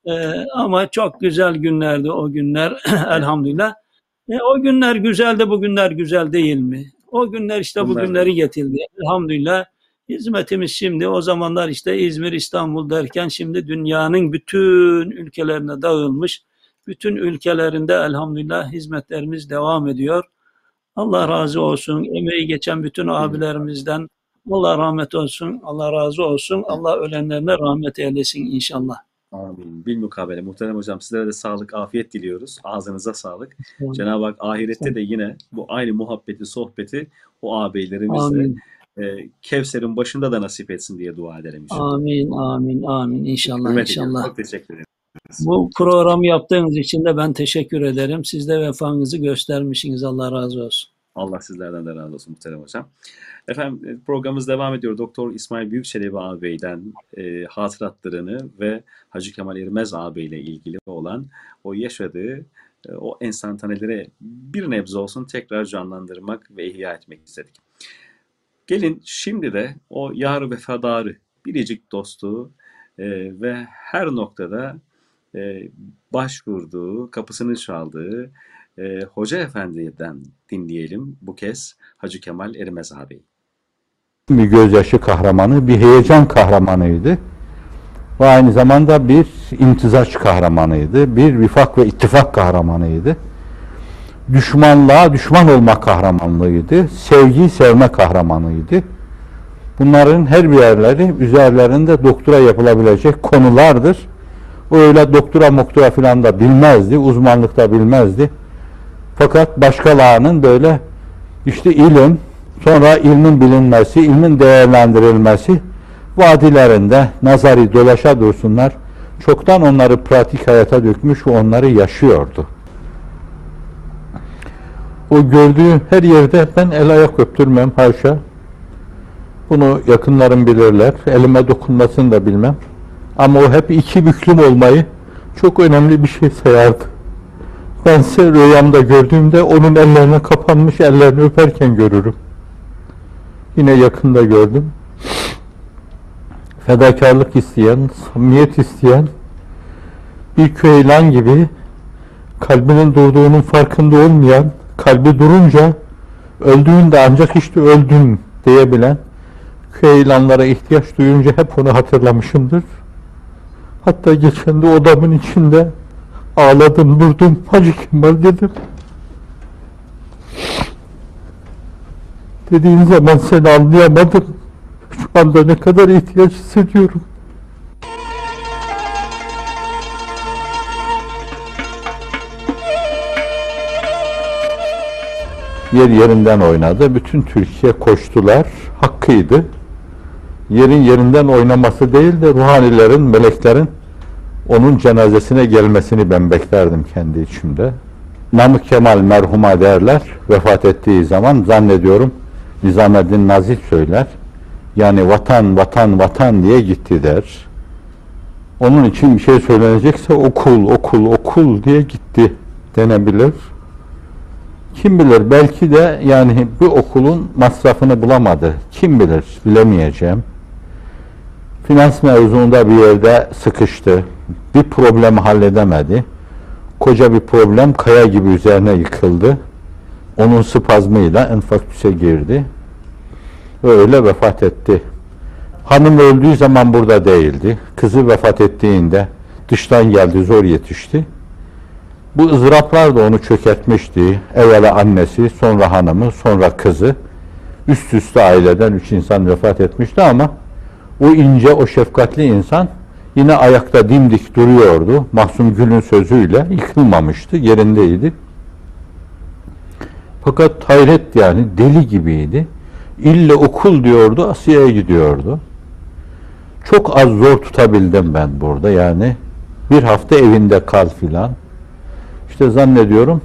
Ee, ama çok güzel günlerdi o günler <clears throat> elhamdülillah. E, o günler güzeldi, bu günler güzel değil mi? O günler işte bu
Bunlar-
günleri getirdi. Elhamdülillah hizmetimiz şimdi o zamanlar işte İzmir, İstanbul derken şimdi dünyanın bütün ülkelerine dağılmış. Bütün ülkelerinde elhamdülillah hizmetlerimiz devam ediyor. Allah razı olsun. Emeği geçen bütün abilerimizden Allah rahmet olsun. Allah razı olsun. Allah ölenlerine rahmet eylesin inşallah.
Amin. Bilmukabele. Muhterem hocam sizlere de sağlık, afiyet diliyoruz. Ağzınıza sağlık. Cenab-ı Hak ahirette de yine bu aynı muhabbeti, sohbeti o ağabeylerimizle
Amin.
e, Kevser'in başında da nasip etsin diye dua edelim inşallah.
Amin. Amin. Amin. İnşallah.
Hürmet ediyorum.
inşallah.
Çok teşekkür ederim.
Bu programı yaptığınız için de ben teşekkür ederim. Siz de vefanızı göstermişsiniz. Allah razı olsun.
Allah sizlerden de razı olsun muhterem hocam. Efendim e, programımız devam ediyor. Doktor İsmail Büyükçelebi ağabeyden e, hatıratlarını ve Hacı Kemal İrmez ağabeyle ilgili olan o yaşadığı e, o enstantaneleri bir nebze olsun tekrar canlandırmak ve ihya etmek istedik. Gelin şimdi de o yar vefadarı, biricik dostu e, ve her noktada e, başvurduğu, kapısını çaldığı e, Hoca Efendi'den dinleyelim bu kez Hacı Kemal Erimez ağabeyi.
bir gözyaşı kahramanı, bir heyecan kahramanıydı. Ve aynı zamanda bir imtizaç kahramanıydı. Bir vifak ve ittifak kahramanıydı. Düşmanlığa düşman olma kahramanlığıydı. Sevgiyi sevme kahramanıydı. Bunların her birerleri üzerlerinde doktora yapılabilecek konulardır. O öyle doktora moktora filan da bilmezdi, uzmanlık da bilmezdi. Fakat başkalarının böyle işte ilim, sonra ilmin bilinmesi, ilmin değerlendirilmesi vadilerinde nazari dolaşa dursunlar. Çoktan onları pratik hayata dökmüş onları yaşıyordu. O gördüğü her yerde ben el ayak öptürmem haşa. Bunu yakınlarım bilirler. Elime dokunmasını da bilmem. Ama o hep iki büklüm olmayı çok önemli bir şey sayardı. Bense rüyamda gördüğümde onun ellerine kapanmış ellerini öperken görürüm. Yine yakında gördüm. Fedakarlık isteyen, samimiyet isteyen bir köylan gibi kalbinin durduğunun farkında olmayan, kalbi durunca öldüğünde ancak işte öldüm diyebilen köylanlara ihtiyaç duyunca hep onu hatırlamışımdır. Hatta geçen de odamın içinde ağladım, durdum, Hacı Kemal dedim. Dediğin zaman seni anlayamadım. Şu anda ne kadar ihtiyaç hissediyorum. Yer yerinden oynadı. Bütün Türkiye koştular. Hakkıydı. Yerin yerinden oynaması değil de ruhanilerin, meleklerin onun cenazesine gelmesini ben beklerdim kendi içimde. Namık Kemal merhuma derler. Vefat ettiği zaman zannediyorum Nizameddin Nazif söyler. Yani vatan, vatan, vatan diye gitti der. Onun için bir şey söylenecekse okul, okul, okul diye gitti denebilir. Kim bilir belki de yani bu okulun masrafını bulamadı. Kim bilir bilemeyeceğim. Finans mevzuunda bir yerde sıkıştı. Bir problemi halledemedi. Koca bir problem kaya gibi üzerine yıkıldı. Onun spazmıyla enfarktüse girdi. Ve öyle vefat etti. Hanım öldüğü zaman burada değildi. Kızı vefat ettiğinde dıştan geldi, zor yetişti. Bu ızdıraplar da onu çökertmişti. Evvela annesi, sonra hanımı, sonra kızı. Üst üste aileden üç insan vefat etmişti ama o ince, o şefkatli insan yine ayakta dimdik duruyordu. Mahsum Gül'ün sözüyle yıkılmamıştı, yerindeydi. Fakat hayret yani deli gibiydi. İlle okul diyordu, Asya'ya gidiyordu. Çok az zor tutabildim ben burada yani. Bir hafta evinde kal filan. İşte zannediyorum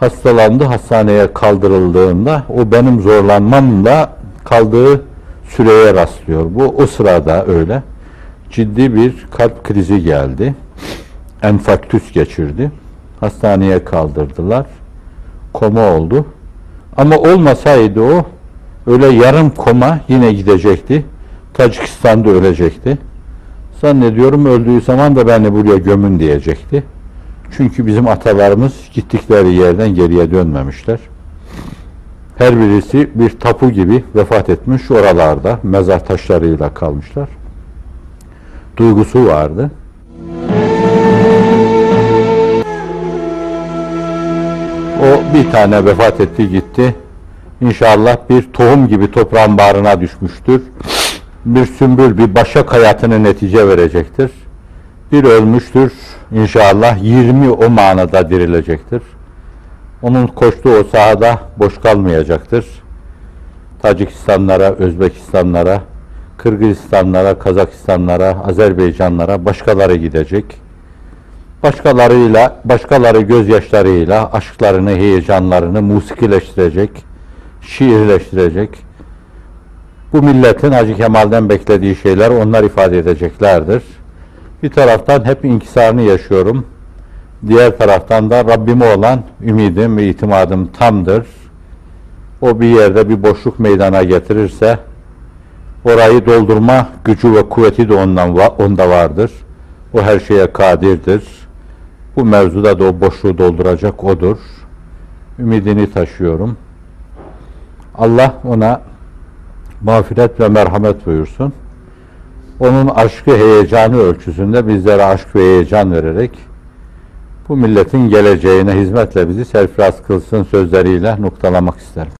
hastalandı, hastaneye kaldırıldığında o benim zorlanmamla kaldığı süreye rastlıyor. Bu o sırada öyle. Ciddi bir kalp krizi geldi. Enfarktüs geçirdi. Hastaneye kaldırdılar. Koma oldu. Ama olmasaydı o öyle yarım koma yine gidecekti. Tacikistan'da ölecekti. Zannediyorum öldüğü zaman da beni buraya gömün diyecekti. Çünkü bizim atalarımız gittikleri yerden geriye dönmemişler. Her birisi bir tapu gibi vefat etmiş oralarda mezar taşlarıyla kalmışlar. Duygusu vardı. O bir tane vefat etti gitti. İnşallah bir tohum gibi toprağın bağrına düşmüştür. Bir sümbül, bir başak hayatını netice verecektir. Bir ölmüştür. İnşallah 20 o manada dirilecektir. Onun koştuğu o sahada boş kalmayacaktır. Tacikistanlara, Özbekistanlara, Kırgızistanlara, Kazakistanlara, Azerbaycanlara başkaları gidecek. başkalarıyla, başkaları gözyaşlarıyla aşklarını, heyecanlarını musikileştirecek, şiirleştirecek. Bu milletin Hacı Kemal'den beklediği şeyler onlar ifade edeceklerdir. Bir taraftan hep inkisarını yaşıyorum. Diğer taraftan da Rabbime olan ümidim ve itimadım tamdır. O bir yerde bir boşluk meydana getirirse orayı doldurma gücü ve kuvveti de ondan va- onda vardır. O her şeye kadirdir. Bu mevzuda da o boşluğu dolduracak odur. Ümidini taşıyorum. Allah ona mağfiret ve merhamet buyursun. Onun aşkı heyecanı ölçüsünde bizlere aşk ve heyecan vererek bu milletin geleceğine hizmetle bizi serfiraz kılsın sözleriyle noktalamak isterim.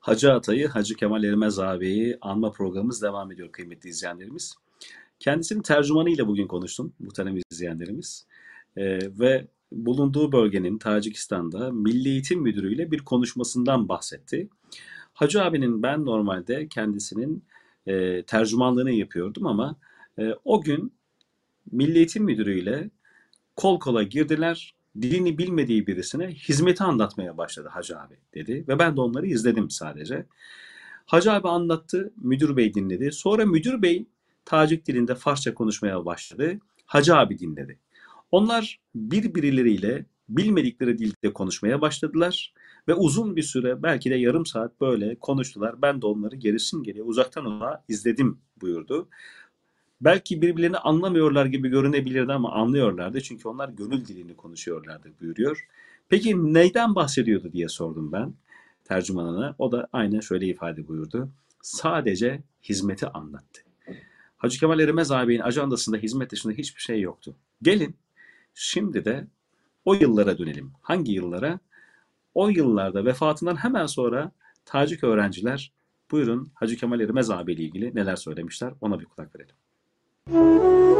Hacı Atay'ı, Hacı Kemal Erimez ağabeyi anma programımız devam ediyor kıymetli izleyenlerimiz. Kendisinin tercümanıyla bugün konuştum muhterem izleyenlerimiz. Ee, ve bulunduğu bölgenin Tacikistan'da Milli Eğitim Müdürü ile bir konuşmasından bahsetti. Hacı abinin ben normalde kendisinin e, tercümanlığını yapıyordum ama e, o gün Milli Eğitim Müdürü ile kol kola girdiler. Dilini bilmediği birisine hizmeti anlatmaya başladı Hacı abi dedi. Ve ben de onları izledim sadece. Hacı abi anlattı, müdür bey dinledi. Sonra müdür bey Tacik dilinde Farsça konuşmaya başladı. Hacı abi dinledi. Onlar birbirleriyle bilmedikleri dilde konuşmaya başladılar. Ve uzun bir süre belki de yarım saat böyle konuştular. Ben de onları gerisin geriye uzaktan ona izledim buyurdu. Belki birbirlerini anlamıyorlar gibi görünebilirdi ama anlıyorlardı. Çünkü onlar gönül dilini konuşuyorlardı buyuruyor. Peki neyden bahsediyordu diye sordum ben tercümanına. O da aynen şöyle ifade buyurdu. Sadece hizmeti anlattı. Hacı Kemal Erimez ağabeyin ajandasında hizmet dışında hiçbir şey yoktu. Gelin şimdi de o yıllara dönelim. Hangi yıllara? O yıllarda vefatından hemen sonra Tacik öğrenciler buyurun Hacı Kemal Erimez ağabey ile ilgili neler söylemişler ona bir kulak verelim.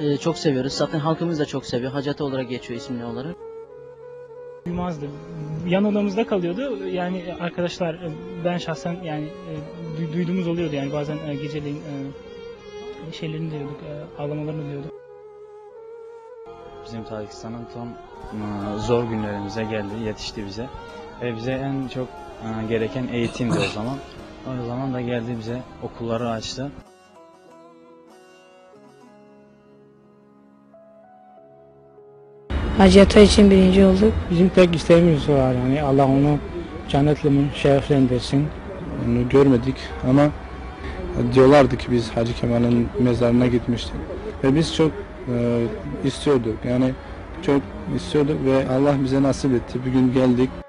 E, çok seviyoruz. Zaten halkımız da çok seviyor. Hacati olarak geçiyor isimli olarak.
Duymazdı. Yan odamızda kalıyordu. Yani arkadaşlar e, ben şahsen yani e, du- duyduğumuz oluyordu yani bazen e, geceleyin e, şeylerini duyuyorduk, e, ağlamalarını duyuyorduk.
Bizim Tacikistan'ın tam e, zor günlerimize geldi, yetişti bize. Ve bize en çok e, gereken eğitimdi o zaman. O zaman da geldi bize okulları açtı.
Hacı için birinci olduk.
Bizim tek isteğimiz var yani Allah onu cennetle şereflendirsin.
Onu görmedik ama diyorlardı ki biz Hacı Kemal'in mezarına gitmiştik. Ve biz çok e, istiyorduk. Yani çok istiyorduk ve Allah bize nasip etti. Bugün geldik.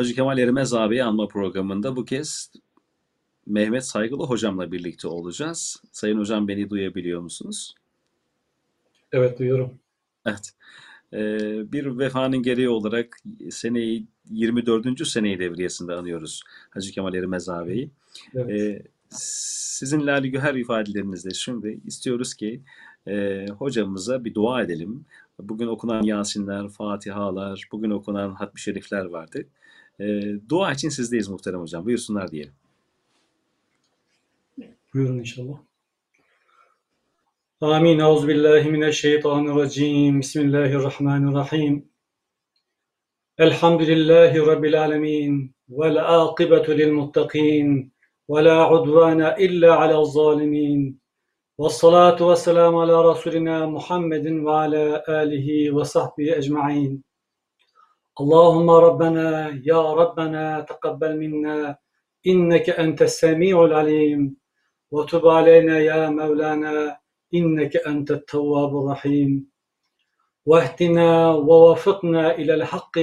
Hacı Kemal Erimez ağabeyi anma programında bu kez Mehmet Saygılı hocamla birlikte olacağız. Sayın hocam beni duyabiliyor musunuz?
Evet duyuyorum.
Evet. Ee, bir vefanın gereği olarak seneyi 24. seneyi devriyesinde anıyoruz Hacı Kemal Erimez ağabeyi.
Evet.
Ee, sizin Lali Güher ifadelerinizle şimdi istiyoruz ki e, hocamıza bir dua edelim. Bugün okunan Yasinler, Fatihalar, bugün okunan Hatmi Şerifler vardı. E, dua için sizdeyiz muhterem hocam. Buyursunlar diyelim.
Buyurun inşallah. Amin. Euzubillahimineşşeytanirracim. Bismillahirrahmanirrahim. Elhamdülillahi Rabbil alemin. Vel akibetu lil muttakin. Ve la udvana illa alel zalimin. Ve salatu ve selamu ala Resulina Muhammedin ve ala alihi ve sahbihi ecma'in. اللهم ربنا يا ربنا تقبل منا إنك أنت السميع العليم. وتب علينا يا مولانا إنك أنت التواب الرحيم. واهدنا ووفقنا إلى الحق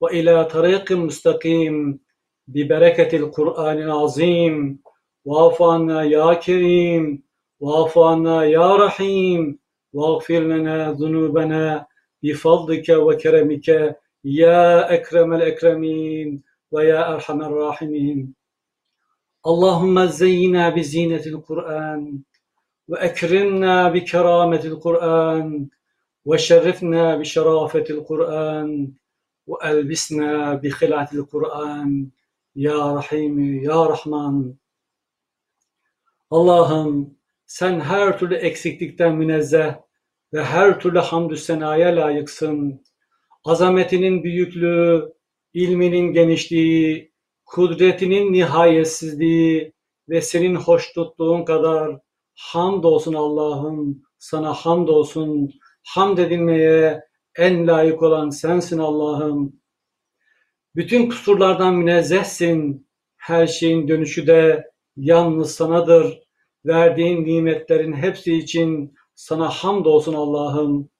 وإلى طريق مستقيم. ببركة القرآن العظيم. واعف عنا يا كريم. واعف عنا يا رحيم. واغفر لنا ذنوبنا بفضلك وكرمك. Ya ekremel ekremin ve ya erhamer rahimin. Allahümme zeyyina bi zinetil Kur'an ve ekrimna bi kerametil Kur'an ve şerrifna bi şerafetil Kur'an ve elbisna bi hilatil Kur'an. Ya Rahim, Ya Rahman. Allah'ım sen her türlü eksiklikten münezzeh ve her türlü hamdü senaya layıksın. Azametinin büyüklüğü, ilminin genişliği, kudretinin nihayetsizliği ve senin hoşnutluğun kadar hamdolsun Allah'ım, sana hamdolsun. Hamd edilmeye en layık olan sensin Allah'ım. Bütün kusurlardan münezzehsin. Her şeyin dönüşü de yalnız sanadır. Verdiğin nimetlerin hepsi için sana hamdolsun Allah'ım.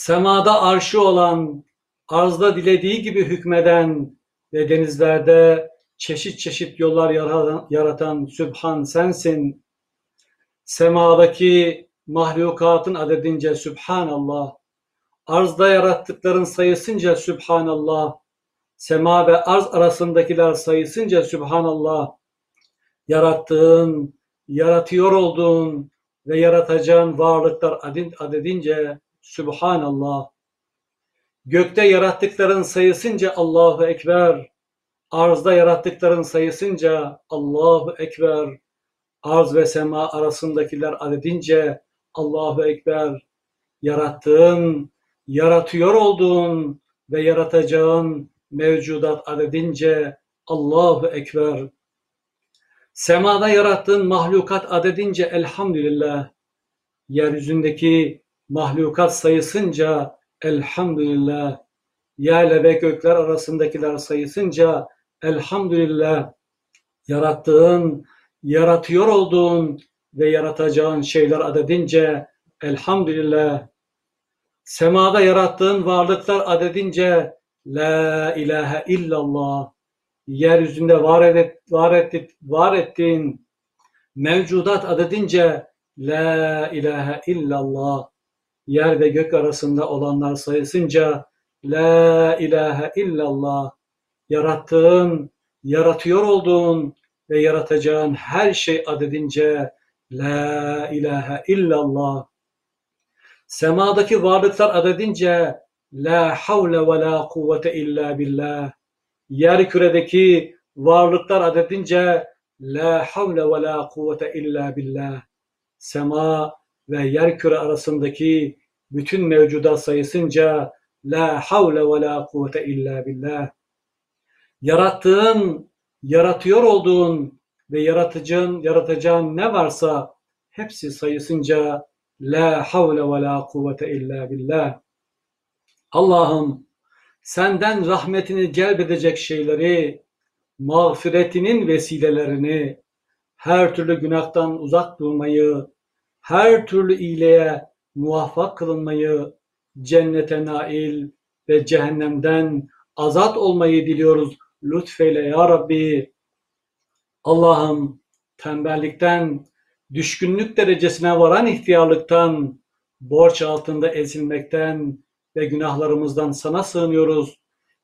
Semada arşı olan, arzda dilediği gibi hükmeden ve denizlerde çeşit çeşit yollar yaratan, yaratan Sübhan sensin. Semadaki mahlukatın adedince Sübhanallah. Arzda yarattıkların sayısınca Sübhanallah. Sema ve arz arasındakiler sayısınca Sübhanallah. Yarattığın, yaratıyor olduğun ve yaratacağın varlıklar adedince Sübhanallah. Gökte yarattıkların sayısınca Allahu Ekber. Arzda yarattıkların sayısınca Allahu Ekber. Arz ve sema arasındakiler adedince Allahu Ekber. Yarattığın, yaratıyor olduğun ve yaratacağın mevcudat adedince Allahu Ekber. Semada yarattığın mahlukat adedince elhamdülillah. Yeryüzündeki mahlukat sayısınca elhamdülillah. Yerle ve gökler arasındakiler sayısınca elhamdülillah. Yarattığın, yaratıyor olduğun ve yaratacağın şeyler adedince elhamdülillah. Semada yarattığın varlıklar adedince la ilahe illallah. Yeryüzünde var, et, var, et, var ettiğin mevcudat adedince la ilahe illallah. Yer ve gök arasında olanlar sayısınca la ilahe illallah. Yarattığın, yaratıyor olduğun ve yaratacağın her şey adedince la ilahe illallah. Semadaki varlıklar adedince la havle ve la kuvvete illa billah. Yer küredeki varlıklar adedince la havle ve la kuvvete illa billah. Sema ve yer küre arasındaki bütün mevcudat sayısınca la havle ve la kuvvete illa billah. Yarattığın, yaratıyor olduğun ve yaratıcın, yaratacağın ne varsa hepsi sayısınca la havle ve la kuvvete illa billah. Allah'ım senden rahmetini celbedecek şeyleri, mağfiretinin vesilelerini, her türlü günahtan uzak durmayı, her türlü iyiliğe muvaffak kılınmayı, cennete nail ve cehennemden azat olmayı diliyoruz. Lütfeyle ya Rabbi. Allah'ım tembellikten, düşkünlük derecesine varan ihtiyarlıktan, borç altında ezilmekten ve günahlarımızdan sana sığınıyoruz.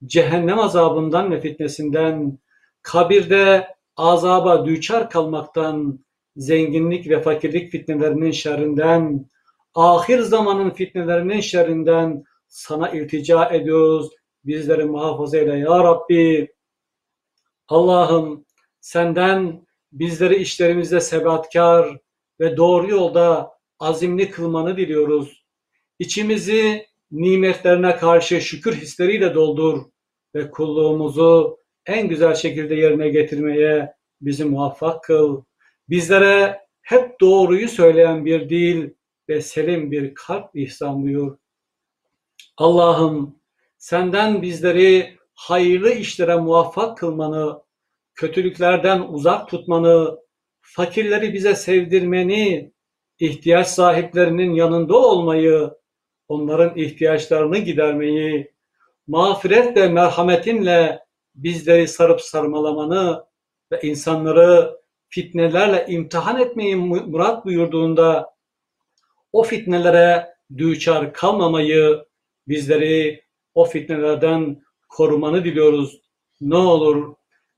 Cehennem azabından ve fitnesinden, kabirde azaba düçar kalmaktan, zenginlik ve fakirlik fitnelerinin şerrinden, ahir zamanın fitnelerinin şerrinden sana iltica ediyoruz. Bizleri muhafaza eyle ya Rabbi. Allah'ım senden bizleri işlerimizde sebatkar ve doğru yolda azimli kılmanı diliyoruz. İçimizi nimetlerine karşı şükür hisleriyle doldur ve kulluğumuzu en güzel şekilde yerine getirmeye bizi muvaffak kıl. Bizlere hep doğruyu söyleyen bir dil ve selim bir kalp ihsan buyur. Allah'ım senden bizleri hayırlı işlere muvaffak kılmanı, kötülüklerden uzak tutmanı, fakirleri bize sevdirmeni, ihtiyaç sahiplerinin yanında olmayı, onların ihtiyaçlarını gidermeyi, mağfiret merhametinle bizleri sarıp sarmalamanı ve insanları fitnelerle imtihan etmeyi murat buyurduğunda o fitnelere düçar kalmamayı, bizleri o fitnelerden korumanı diliyoruz. Ne olur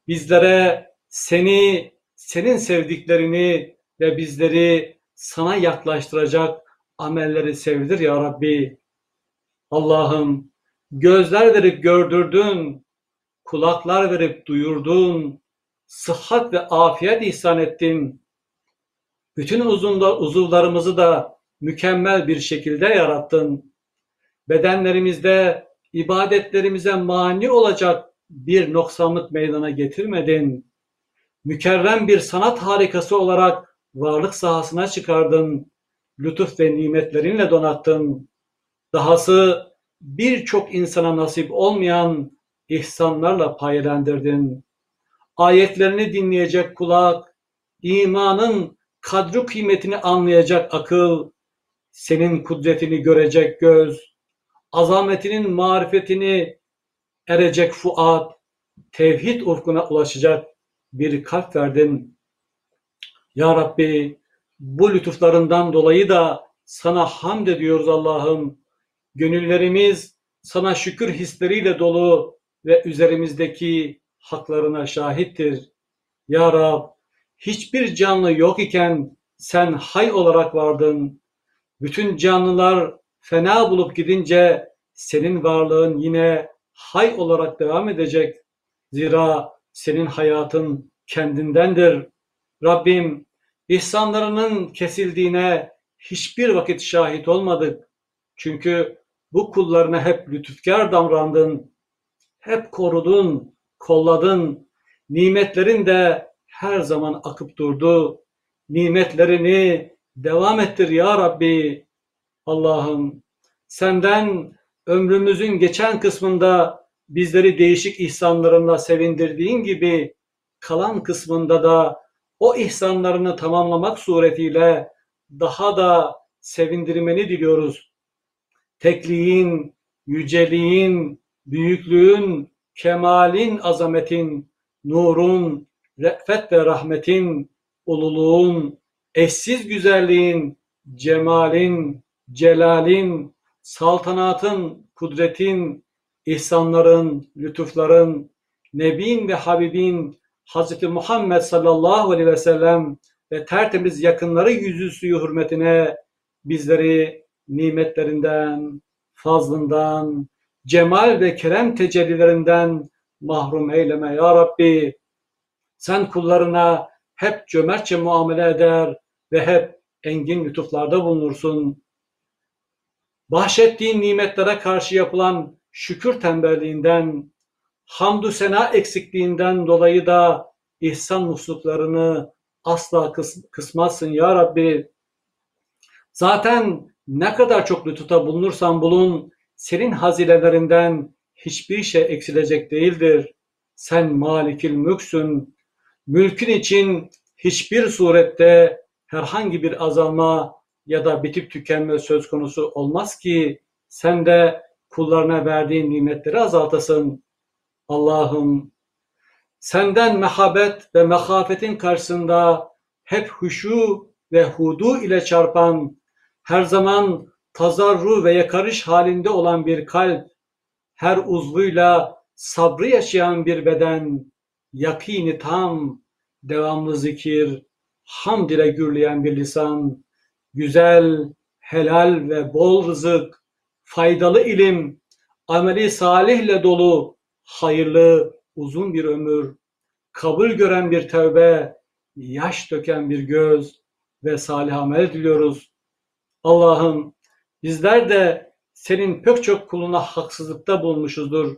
bizlere seni, senin sevdiklerini ve bizleri sana yaklaştıracak amelleri sevdir ya Rabbi. Allah'ım gözler verip gördürdün, kulaklar verip duyurdun, sıhhat ve afiyet ihsan ettin. Bütün uzunlar, uzuvlarımızı da mükemmel bir şekilde yarattın. Bedenlerimizde ibadetlerimize mani olacak bir noksanlık meydana getirmedin. Mükerrem bir sanat harikası olarak varlık sahasına çıkardın. Lütuf ve nimetlerinle donattın. Dahası birçok insana nasip olmayan ihsanlarla paylendirdin. Ayetlerini dinleyecek kulak, imanın kadru kıymetini anlayacak akıl, senin kudretini görecek göz, azametinin marifetini erecek fuat, tevhid ufkuna ulaşacak bir kalp verdin. Ya Rabbi bu lütuflarından dolayı da sana hamd ediyoruz Allah'ım. Gönüllerimiz sana şükür hisleriyle dolu ve üzerimizdeki haklarına şahittir. Ya Rab hiçbir canlı yok iken sen hay olarak vardın. Bütün canlılar fena bulup gidince senin varlığın yine hay olarak devam edecek. Zira senin hayatın kendindendir. Rabbim ihsanlarının kesildiğine hiçbir vakit şahit olmadık. Çünkü bu kullarına hep lütufkar davrandın. Hep korudun, kolladın. Nimetlerin de her zaman akıp durdu. Nimetlerini devam ettir ya Rabbi. Allah'ım senden ömrümüzün geçen kısmında bizleri değişik ihsanlarınla sevindirdiğin gibi kalan kısmında da o ihsanlarını tamamlamak suretiyle daha da sevindirmeni diliyoruz. Tekliğin, yüceliğin, büyüklüğün, kemalin, azametin, nurun, re'fet ve rahmetin, ululuğun, eşsiz güzelliğin, cemalin, celalin, saltanatın, kudretin, ihsanların, lütufların, Nebin ve Habibin Hz. Muhammed sallallahu aleyhi ve sellem ve tertemiz yakınları yüzüstü hürmetine bizleri nimetlerinden, fazlından, cemal ve kerem tecellilerinden mahrum eyleme ya Rabbi. Sen kullarına hep cömertçe muamele eder ve hep engin lütuflarda bulunursun. Bahşettiğin nimetlere karşı yapılan şükür tembelliğinden, hamdü sena eksikliğinden dolayı da ihsan musluklarını asla kıs kısmazsın ya Rabbi. Zaten ne kadar çok lütufta bulunursan bulun, senin hazinelerinden hiçbir şey eksilecek değildir. Sen malikil mülksün. Mülkün için hiçbir surette herhangi bir azalma ya da bitip tükenme söz konusu olmaz ki sen de kullarına verdiğin nimetleri azaltasın. Allah'ım senden mehabet ve mehafetin karşısında hep huşu ve hudu ile çarpan, her zaman tazarru ve yakarış halinde olan bir kalp, her uzvuyla sabrı yaşayan bir beden, yakini tam, devamlı zikir, hamd ile gürleyen bir lisan, güzel, helal ve bol rızık, faydalı ilim, ameli salihle dolu, hayırlı, uzun bir ömür, kabul gören bir tövbe, yaş döken bir göz ve salih amel diliyoruz. Allah'ım bizler de senin pek çok kuluna haksızlıkta bulmuşuzdur.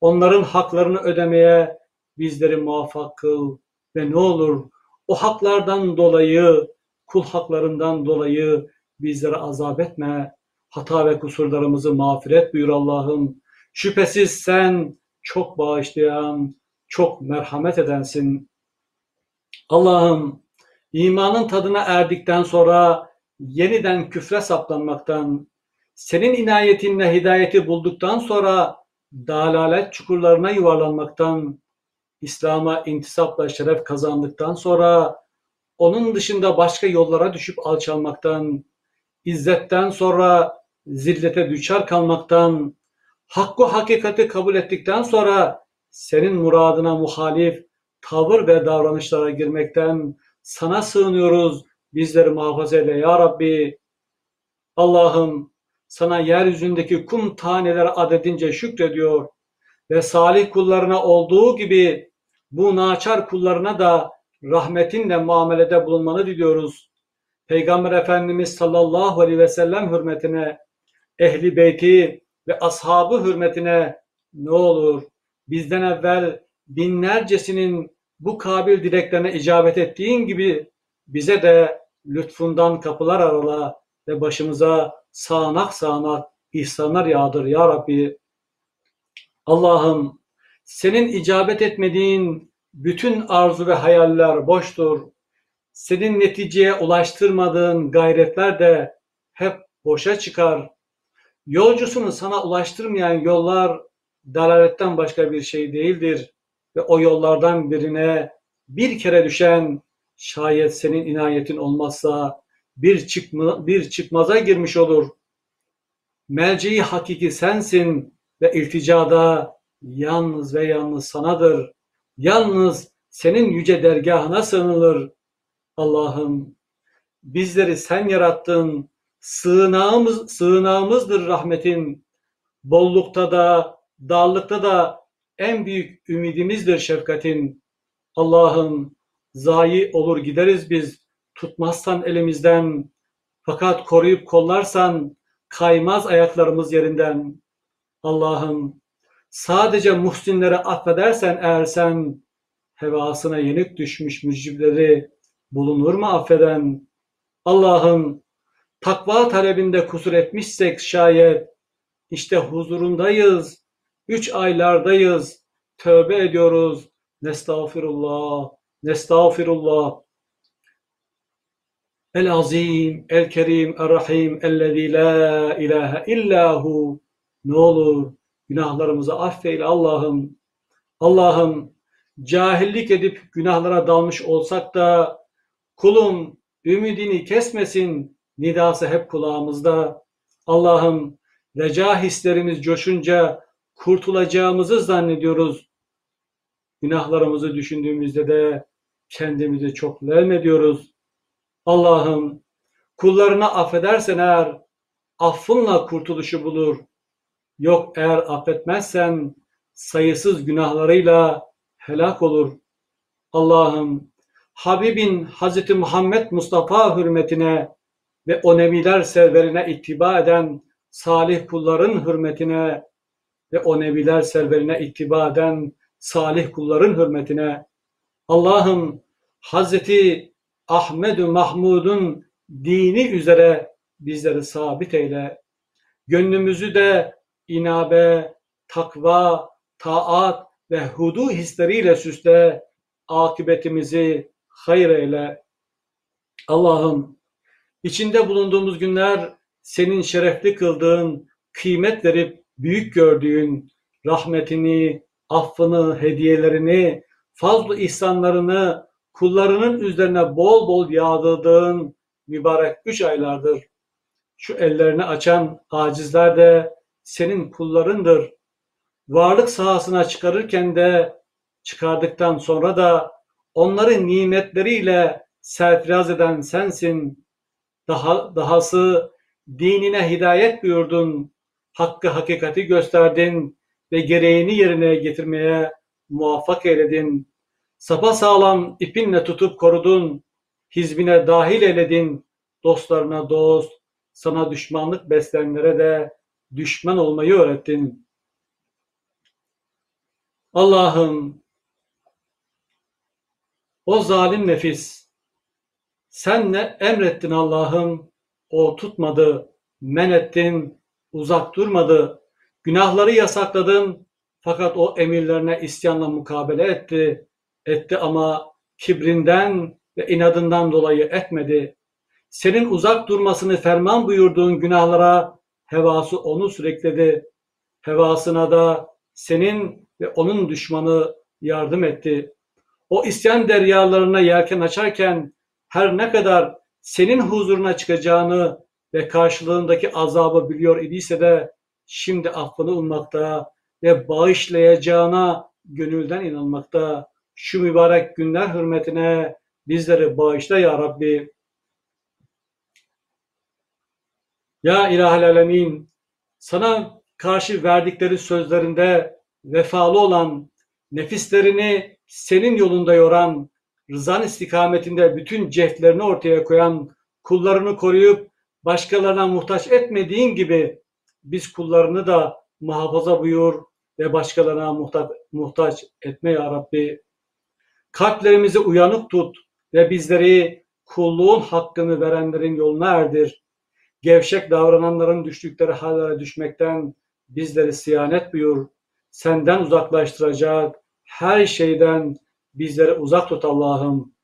Onların haklarını ödemeye bizleri muvaffak kıl ve ne olur o haklardan dolayı, kul haklarından dolayı bizleri azap etme. Hata ve kusurlarımızı mağfiret buyur Allah'ım. Şüphesiz sen çok bağışlayan, çok merhamet edensin. Allah'ım imanın tadına erdikten sonra yeniden küfre saplanmaktan, senin inayetinle hidayeti bulduktan sonra dalalet çukurlarına yuvarlanmaktan, İslam'a intisapla şeref kazandıktan sonra onun dışında başka yollara düşüp alçalmaktan, izzetten sonra zillete düşer kalmaktan, hakkı hakikati kabul ettikten sonra senin muradına muhalif tavır ve davranışlara girmekten sana sığınıyoruz. Bizleri muhafaza eyle ya Rabbi. Allah'ım sana yeryüzündeki kum taneleri adedince şükrediyor ve salih kullarına olduğu gibi bu naçar kullarına da rahmetinle muamelede bulunmanı diliyoruz. Peygamber Efendimiz sallallahu aleyhi ve sellem hürmetine, ehli beyti ve ashabı hürmetine ne olur bizden evvel binlercesinin bu kabil dileklerine icabet ettiğin gibi bize de lütfundan kapılar arala ve başımıza sağanak sağanak ihsanlar yağdır ya Rabbi. Allah'ım senin icabet etmediğin bütün arzu ve hayaller boştur. Senin neticeye ulaştırmadığın gayretler de hep boşa çıkar. Yolcusunu sana ulaştırmayan yollar dalaletten başka bir şey değildir. Ve o yollardan birine bir kere düşen şayet senin inayetin olmazsa bir, çıkma, bir çıkmaza girmiş olur. Melceği hakiki sensin ve ilticada yalnız ve yalnız sanadır. Yalnız senin yüce dergahına sığınılır. Allah'ım bizleri sen yarattın. Sığınağımız, sığınağımızdır rahmetin. Bollukta da, darlıkta da en büyük ümidimizdir şefkatin. Allah'ım zayi olur gideriz biz tutmazsan elimizden. Fakat koruyup kollarsan kaymaz ayaklarımız yerinden. Allah'ım sadece muhsinleri affedersen eğer sen hevasına yenik düşmüş mücibleri bulunur mu affeden? Allah'ım takva talebinde kusur etmişsek şayet işte huzurundayız, üç aylardayız, tövbe ediyoruz. Nestağfirullah, nestağfirullah. El azim, el kerim, el rahim, ellezî la ilahe illahu. Ne olur günahlarımızı affeyle Allah'ım. Allah'ım cahillik edip günahlara dalmış olsak da kulum ümidini kesmesin nidası hep kulağımızda. Allah'ım reca hislerimiz coşunca kurtulacağımızı zannediyoruz. Günahlarımızı düşündüğümüzde de kendimizi çok ediyoruz. Allah'ım kullarına affedersen eğer affınla kurtuluşu bulur. Yok eğer affetmezsen sayısız günahlarıyla helak olur. Allah'ım Habibin Hazreti Muhammed Mustafa hürmetine ve o nebiler serverine ittiba eden salih kulların hürmetine ve o nebiler serverine ittiba eden salih kulların hürmetine Allah'ım Hazreti Ahmed Mahmud'un dini üzere bizleri sabit eyle. Gönlümüzü de inabe, takva, taat ve hudu hisleriyle süsle. Akıbetimizi hayır eyle. Allah'ım içinde bulunduğumuz günler senin şerefli kıldığın, kıymet verip büyük gördüğün rahmetini, affını, hediyelerini, fazl ihsanlarını kullarının üzerine bol bol yağdırdığın mübarek üç aylardır. Şu ellerini açan acizler de senin kullarındır. Varlık sahasına çıkarırken de çıkardıktan sonra da onları nimetleriyle serfiraz eden sensin. Daha, dahası dinine hidayet buyurdun, hakkı hakikati gösterdin ve gereğini yerine getirmeye muvaffak eyledin. Sapasağlam ipinle tutup korudun, hizbine dahil eyledin, dostlarına dost, sana düşmanlık beslenlere de düşman olmayı öğrettin. Allah'ım, o zalim nefis, sen ne emrettin Allah'ım, o tutmadı, men ettin, uzak durmadı, günahları yasakladın, fakat o emirlerine isyanla mukabele etti, etti ama kibrinden ve inadından dolayı etmedi. Senin uzak durmasını ferman buyurduğun günahlara hevası onu sürükledi. Hevasına da senin ve onun düşmanı yardım etti. O isyan deryalarına yelken açarken her ne kadar senin huzuruna çıkacağını ve karşılığındaki azabı biliyor idiyse de şimdi affını ummakta ve bağışlayacağına gönülden inanmakta. Şu mübarek günler hürmetine bizleri bağışla ya Rabbi. Ya İlahel Alemin, sana karşı verdikleri sözlerinde vefalı olan, nefislerini senin yolunda yoran, rızan istikametinde bütün cehdlerini ortaya koyan, kullarını koruyup başkalarına muhtaç etmediğin gibi biz kullarını da muhafaza buyur ve başkalarına muhtaç, muhtaç etme ya Rabbi. Kalplerimizi uyanık tut ve bizleri kulluğun hakkını verenlerin yoluna erdir. Gevşek davrananların düştükleri hallere düşmekten bizleri siyanet buyur. Senden uzaklaştıracak her şeyden bizleri uzak tut Allah'ım.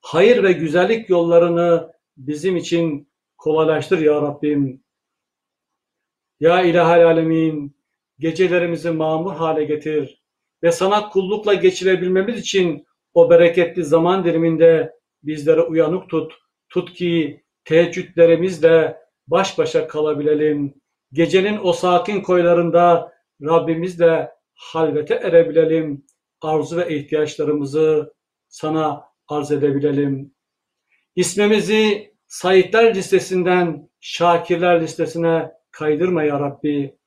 Hayır ve güzellik yollarını bizim için kolaylaştır ya Rabbim. Ya İlahel Alemin, gecelerimizi mamur hale getir ve sana kullukla geçirebilmemiz için o bereketli zaman diliminde bizleri uyanık tut. Tut ki teheccüdlerimizle baş başa kalabilelim. Gecenin o sakin koylarında Rabbimizle halvete erebilelim. Arzu ve ihtiyaçlarımızı sana arz edebilelim. İsmimizi Saitler listesinden Şakirler listesine kaydırma ya Rabbi.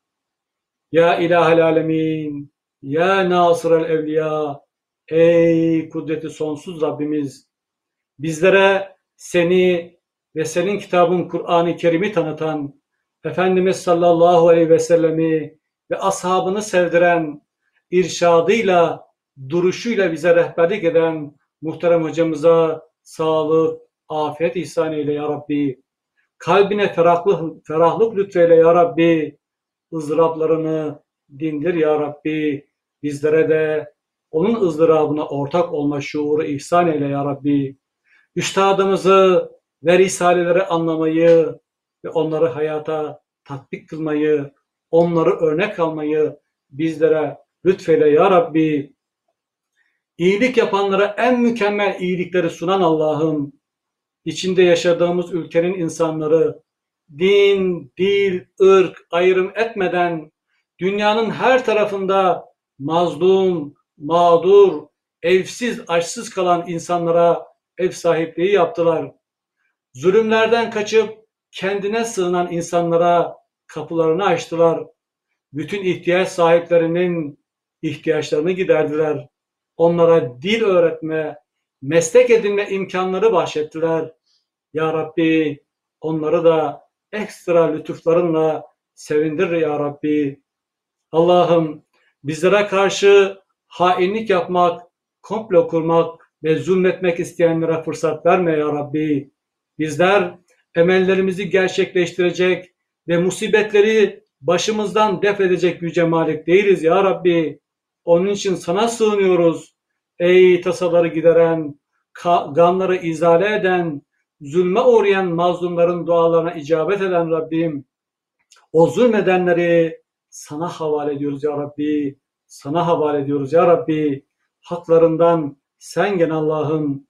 Ya İlahel Alemin, Ya Nasır el Evliya, Ey kudreti sonsuz Rabbimiz, bizlere seni ve senin kitabın Kur'an-ı Kerim'i tanıtan, Efendimiz sallallahu aleyhi ve sellemi ve ashabını sevdiren, irşadıyla, duruşuyla bize rehberlik eden muhterem hocamıza sağlık, afiyet ihsan eyle ya Rabbi. Kalbine ferahlık, ferahlık lütfeyle ya Rabbi. ızdıraplarını dindir ya Rabbi. Bizlere de onun ızdırabına ortak olma şuuru ihsan eyle ya Rabbi. Üstadımızı ve risaleleri anlamayı ve onları hayata tatbik kılmayı, onları örnek almayı bizlere lütfeyle ya Rabbi. İyilik yapanlara en mükemmel iyilikleri sunan Allah'ım, içinde yaşadığımız ülkenin insanları din, dil, ırk ayrım etmeden dünyanın her tarafında mazlum, mağdur, evsiz, açsız kalan insanlara ev sahipliği yaptılar. Zulümlerden kaçıp kendine sığınan insanlara kapılarını açtılar. Bütün ihtiyaç sahiplerinin ihtiyaçlarını giderdiler. Onlara dil öğretme, meslek edinme imkanları bahşettiler. Ya Rabbi onları da ekstra lütuflarınla sevindir ya Rabbi. Allah'ım bizlere karşı hainlik yapmak, komplo kurmak ve zulmetmek isteyenlere fırsat verme ya Rabbi. Bizler emellerimizi gerçekleştirecek ve musibetleri başımızdan def edecek yüce malik değiliz ya Rabbi. Onun için sana sığınıyoruz. Ey tasaları gideren, ganları izale eden, zulme uğrayan mazlumların dualarına icabet eden Rabbim. O zulmedenleri sana havale ediyoruz ya Rabbi. Sana havale ediyoruz ya Rabbi. Haklarından sen gel Allah'ım.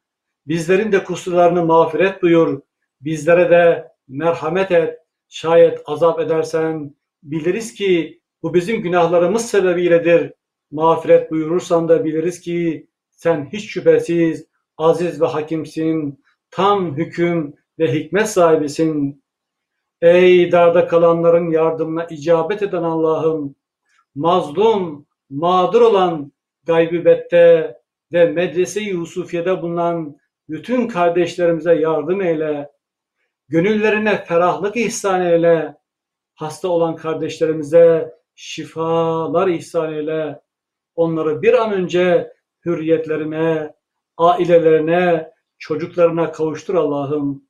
Bizlerin de kusurlarını mağfiret buyur. Bizlere de merhamet et. Şayet azap edersen biliriz ki bu bizim günahlarımız sebebiyledir. Mağfiret buyurursan da biliriz ki sen hiç şüphesiz aziz ve hakimsin, tam hüküm ve hikmet sahibisin. Ey darda kalanların yardımına icabet eden Allah'ım, mazlum, mağdur olan gaybibette ve medrese-i Yusufiye'de bulunan bütün kardeşlerimize yardım eyle. Gönüllerine ferahlık ihsan eyle. Hasta olan kardeşlerimize şifalar ihsan eyle. Onları bir an önce hürriyetlerine, ailelerine, çocuklarına kavuştur Allah'ım.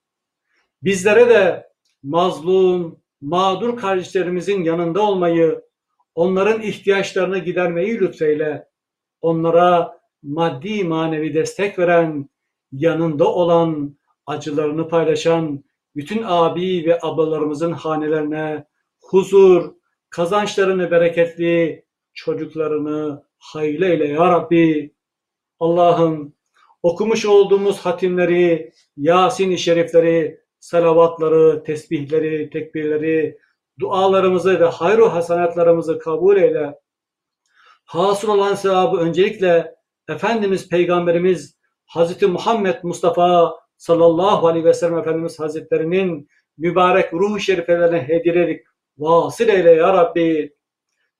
Bizlere de mazlum, mağdur kardeşlerimizin yanında olmayı, onların ihtiyaçlarını gidermeyi lütfeyle. Onlara maddi manevi destek veren, yanında olan, acılarını paylaşan bütün abi ve ablalarımızın hanelerine huzur, kazançlarını bereketli, çocuklarını hayırlı eyle ya Rabbi. Allah'ım okumuş olduğumuz hatimleri, Yasin-i Şerifleri, salavatları, tesbihleri, tekbirleri, dualarımızı ve hayru hasanatlarımızı kabul eyle. Hasıl olan sevabı öncelikle Efendimiz Peygamberimiz Hazreti Muhammed Mustafa sallallahu aleyhi ve sellem Efendimiz Hazretlerinin mübarek ruh şerifelerine hediye ederek vasıl eyle ya Rabbi.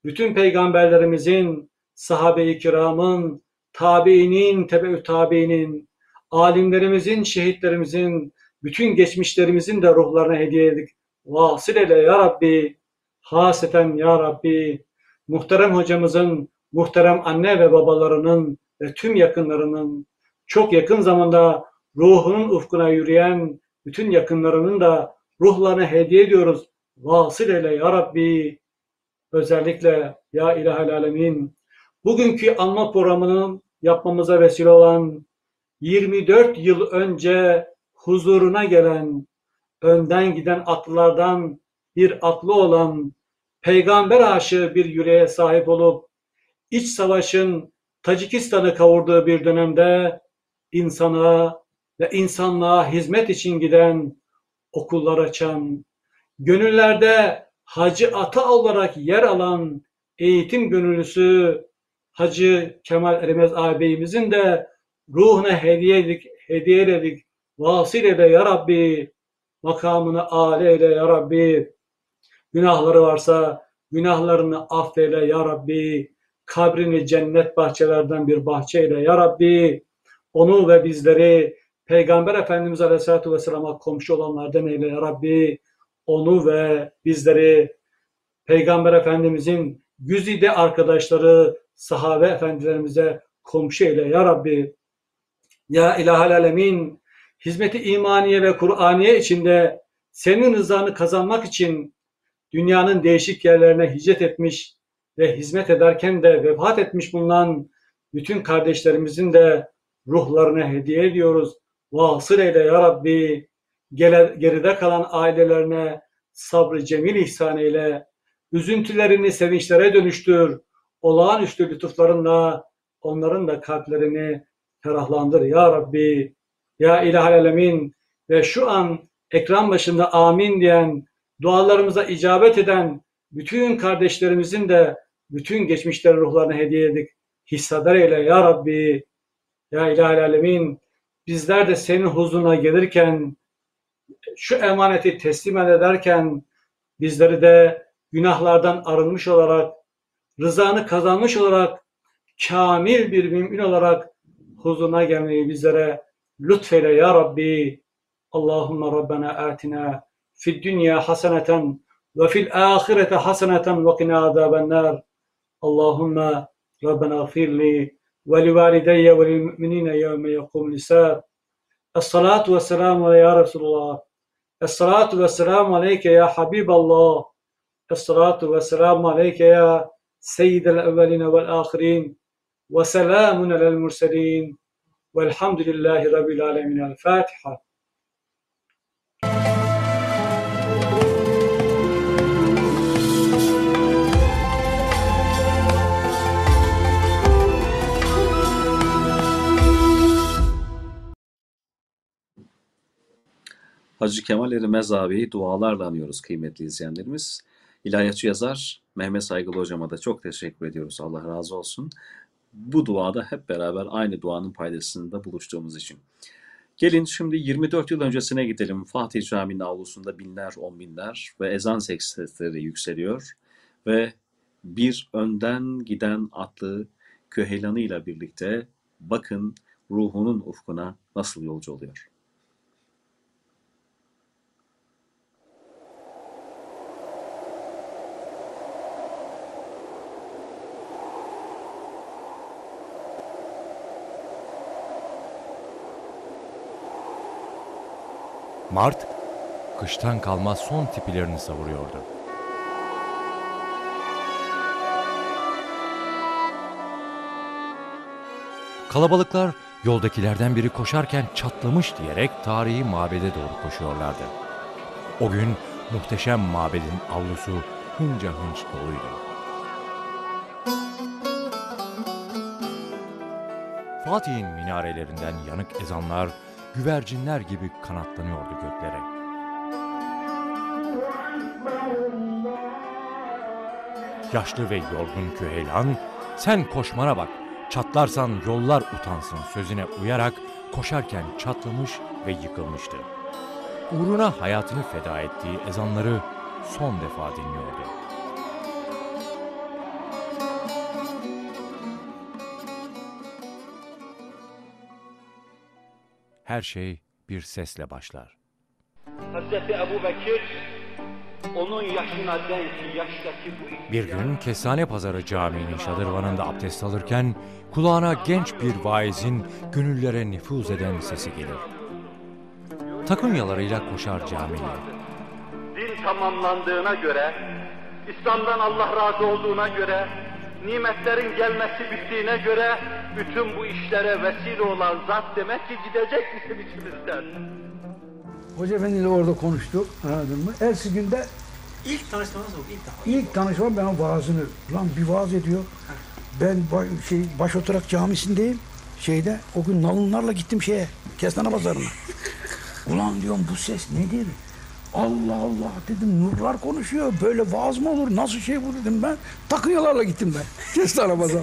Bütün peygamberlerimizin, sahabe-i kiramın, tabiinin, tebeü tabiinin, alimlerimizin, şehitlerimizin, bütün geçmişlerimizin de ruhlarına hediye edik. Vasıl eyle ya Rabbi. Haseten ya Rabbi. Muhterem hocamızın, muhterem anne ve babalarının ve tüm yakınlarının çok yakın zamanda ruhunun ufkuna yürüyen bütün yakınlarının da ruhlarına hediye ediyoruz. Vasıl eyle ya Rabbi. Özellikle ya İlahel Alemin. Bugünkü anma programının yapmamıza vesile olan 24 yıl önce huzuruna gelen, önden giden atlılardan bir atlı olan, peygamber aşığı bir yüreğe sahip olup, iç savaşın Tacikistan'ı kavurduğu bir dönemde insana ve insanlığa hizmet için giden, okullar açan, gönüllerde Hacı Ata olarak yer alan eğitim gönüllüsü Hacı Kemal Erimez ağabeyimizin de ruhuna hediye edik, hediye edik. Vasıl eyle ya Rabbi. Makamını âli eyle ya Rabbi. Günahları varsa günahlarını affeyle ya Rabbi. Kabrini cennet bahçelerden bir bahçe eyle ya Rabbi. Onu ve bizleri Peygamber Efendimiz Aleyhisselatü Vesselam'a komşu olanlardan eyle ya Rabbi. Onu ve bizleri Peygamber Efendimizin güzide arkadaşları, sahabe efendilerimize komşu eyle ya Rabbi. Ya İlahel Alemin, hizmeti imaniye ve Kur'aniye içinde senin rızanı kazanmak için dünyanın değişik yerlerine hicret etmiş ve hizmet ederken de vefat etmiş bulunan bütün kardeşlerimizin de ruhlarına hediye ediyoruz. Vasıl eyle ya Rabbi. Geride kalan ailelerine sabrı cemil ihsan eyle. Üzüntülerini sevinçlere dönüştür. Olağanüstü lütuflarınla onların da kalplerini ferahlandır ya Rabbi. Ya İlahel Alemin ve şu an ekran başında amin diyen, dualarımıza icabet eden bütün kardeşlerimizin de bütün geçmişlerin ruhlarını hediye edik. Hissedar eyle ya Rabbi. Ya İlahel Alemin bizler de senin huzuruna gelirken şu emaneti teslim ederken bizleri de günahlardan arınmış olarak, rızanı kazanmış olarak, kamil bir mümin olarak huzuruna gelmeyi bizlere لطفنا يا ربي. اللهم ربنا آتنا في الدنيا حسنة وفي الآخرة حسنة وقنا عذاب النار. اللهم ربنا اغفر لي ولوالدي وللمؤمنين يوم يقوم الحساب. الصلاة والسلام على يا رسول الله. الصلاة والسلام عليك يا حبيب الله. الصلاة والسلام عليك يا سيد الأولين والآخرين. وسلام على المرسلين. Velhamdülillahi Rabbil alemin. El Fatiha.
Hacı Kemal Erimez abiyi dualarla anıyoruz kıymetli izleyenlerimiz. İlahiyatçı yazar Mehmet Saygılı hocama da çok teşekkür ediyoruz. Allah razı olsun. Bu duada hep beraber aynı duanın paydasında buluştuğumuz için. Gelin şimdi 24 yıl öncesine gidelim. Fatih Camii'nin avlusunda binler, on binler ve ezan sesleri yükseliyor. Ve bir önden giden atlı köheylanıyla birlikte bakın ruhunun ufkuna nasıl yolcu oluyor.
Mart, kıştan kalma son tipilerini savuruyordu. Kalabalıklar yoldakilerden biri koşarken çatlamış diyerek tarihi mabede doğru koşuyorlardı. O gün muhteşem mabedin avlusu hınca hınç doluydu. Fatih'in minarelerinden yanık ezanlar güvercinler gibi kanatlanıyordu göklere. Yaşlı ve yorgun Küheylan, sen koşmana bak, çatlarsan yollar utansın sözüne uyarak koşarken çatlamış ve yıkılmıştı. Uğruna hayatını feda ettiği ezanları son defa dinliyordu. Her şey bir sesle başlar.
Hazreti Ebu Bekir onun yaşına denk yaştaki bu
Bir gün Kestane Pazarı Camii'nin şadırvanında abdest alırken kulağına genç bir vaizin gönüllere nüfuz eden sesi gelir. Takunyalarıyla koşar camiye.
din tamamlandığına göre, İslam'dan Allah razı olduğuna göre, nimetlerin gelmesi bittiğine göre bütün bu işlere vesile olan zat demek ki gidecek bizim içimizden.
Hoca Efendi ile orada konuştuk. Anladın mı? Ertesi günde
İlk tanışmanız oldu, ilk defa.
ilk tanışmam ben vaazını. Lan bir vaaz ediyor. Ben şey baş oturak camisindeyim. Şeyde o gün nalınlarla gittim şeye. Kestane pazarına. <laughs> Ulan diyorum bu ses nedir? Allah Allah dedim nurlar konuşuyor. Böyle vaaz mı olur? Nasıl şey bu dedim ben. Takıyalarla gittim ben. Kestane pazarına.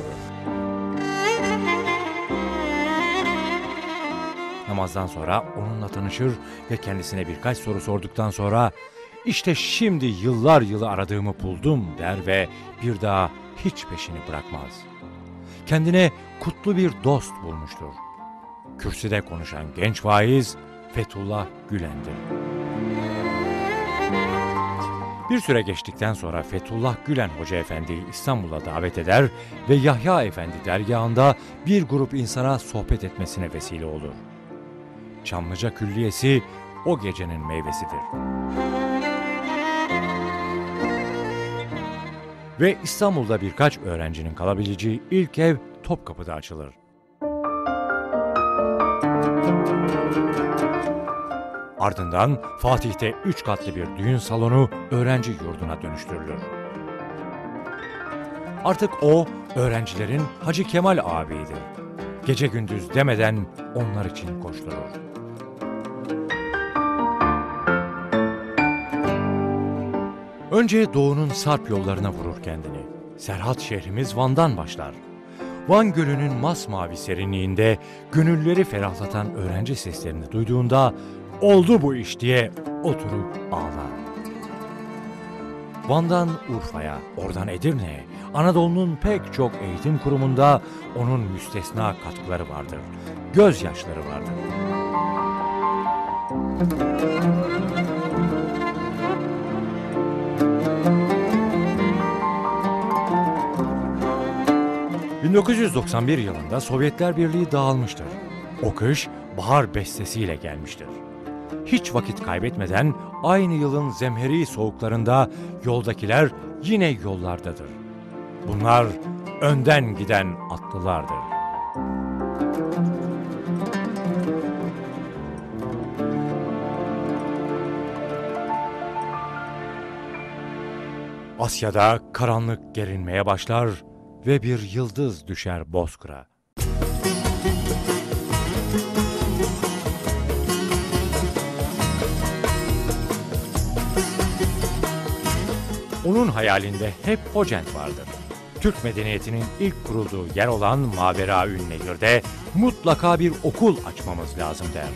Namazdan sonra onunla tanışır ve kendisine birkaç soru sorduktan sonra işte şimdi yıllar yılı aradığımı buldum der ve bir daha hiç peşini bırakmaz. Kendine kutlu bir dost bulmuştur. Kürsüde konuşan genç vaiz Fethullah Gülen'dir. Bir süre geçtikten sonra Fethullah Gülen Hoca Efendi'yi İstanbul'a davet eder ve Yahya Efendi dergahında bir grup insana sohbet etmesine vesile olur. Çamlıca Külliyesi o gecenin meyvesidir. Ve İstanbul'da birkaç öğrencinin kalabileceği ilk ev Topkapı'da açılır. Ardından Fatih'te üç katlı bir düğün salonu öğrenci yurduna dönüştürülür. Artık o öğrencilerin Hacı Kemal ağabeyidir. Gece gündüz demeden onlar için koşturur. Önce doğunun sarp yollarına vurur kendini. Serhat şehrimiz Van'dan başlar. Van Gölü'nün masmavi serinliğinde gönülleri ferahlatan öğrenci seslerini duyduğunda oldu bu iş diye oturup ağlar. Van'dan Urfa'ya, oradan Edirne'ye, Anadolu'nun pek çok eğitim kurumunda onun müstesna katkıları vardır. Gözyaşları vardır. ...1991 yılında Sovyetler Birliği dağılmıştır. O kış bahar bestesiyle gelmiştir. Hiç vakit kaybetmeden aynı yılın zemheri soğuklarında yoldakiler yine yollardadır. Bunlar önden giden atlılardır. Asya'da karanlık gerinmeye başlar ve bir yıldız düşer bozkıra. Onun hayalinde hep Hocent vardı. Türk medeniyetinin ilk kurulduğu yer olan Mavera Ünnehir'de mutlaka bir okul açmamız lazım der.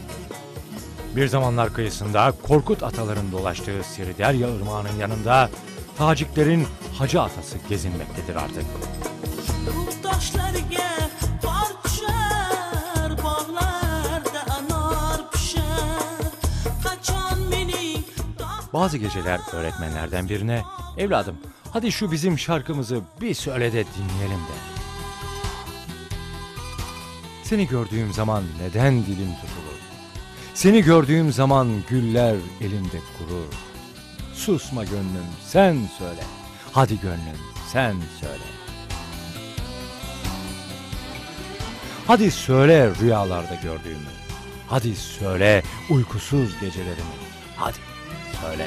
Bir zamanlar kıyısında Korkut ataların dolaştığı Siriderya Irmağı'nın yanında Taciklerin hacı atası gezinmektedir artık. Bazı geceler öğretmenlerden birine evladım hadi şu bizim şarkımızı bir söyle de dinleyelim de. Seni gördüğüm zaman neden dilim tutulur? Seni gördüğüm zaman güller elimde kurur. Susma gönlüm sen söyle. Hadi gönlüm sen söyle. Hadi söyle rüyalarda gördüğümü. Hadi söyle uykusuz gecelerimi. Hadi söyle.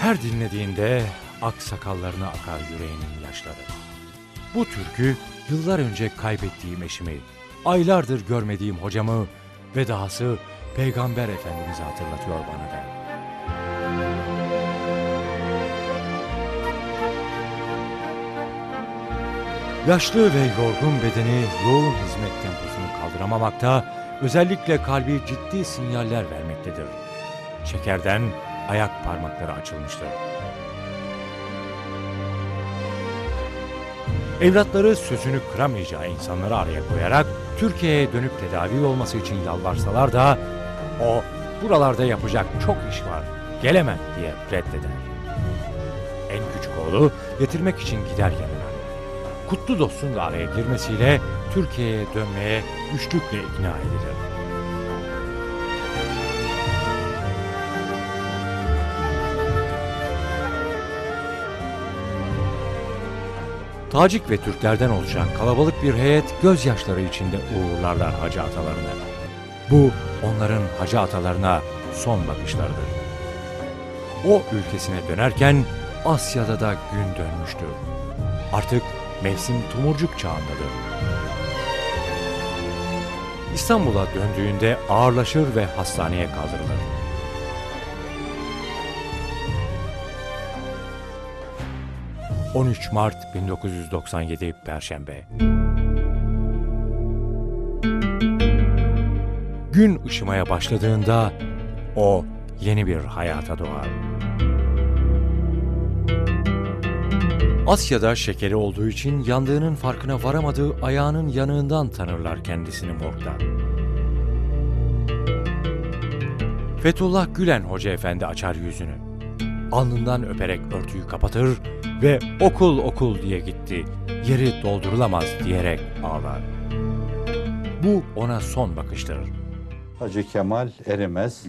Her dinlediğinde ak sakallarına akar yüreğinin yaşları. Bu türkü yıllar önce kaybettiğim eşimi, aylardır görmediğim hocamı ve dahası Peygamber Efendimiz'i hatırlatıyor bana da. Yaşlı ve yorgun bedeni yoğun hizmet temposunu kaldıramamakta, özellikle kalbi ciddi sinyaller vermektedir. Şekerden ayak parmakları açılmıştır. Evlatları sözünü kıramayacağı insanları araya koyarak Türkiye'ye dönüp tedavi olması için yalvarsalar da o buralarda yapacak çok iş var, gelemem diye reddeder. En küçük oğlu getirmek için gider yanına. Kutlu dostun da araya girmesiyle Türkiye'ye dönmeye güçlükle ikna edilir. Tacik ve Türklerden oluşan kalabalık bir heyet gözyaşları içinde uğurlarlar hacı atalarını. Bu onların hacı atalarına son bakışlarıdır. O ülkesine dönerken Asya'da da gün dönmüştür. Artık mevsim tumurcuk çağındadır. İstanbul'a döndüğünde ağırlaşır ve hastaneye kaldırılır. ...13 Mart 1997 Perşembe. Gün ışımaya başladığında o yeni bir hayata doğar. Asya'da şekeri olduğu için yandığının farkına varamadığı ayağının yanığından tanırlar kendisini morgda. Fethullah Gülen Hoca Efendi açar yüzünü. Alnından öperek örtüyü kapatır ve okul okul diye gitti, yeri doldurulamaz diyerek ağlar. Bu ona son bakıştır.
Hacı Kemal Erimez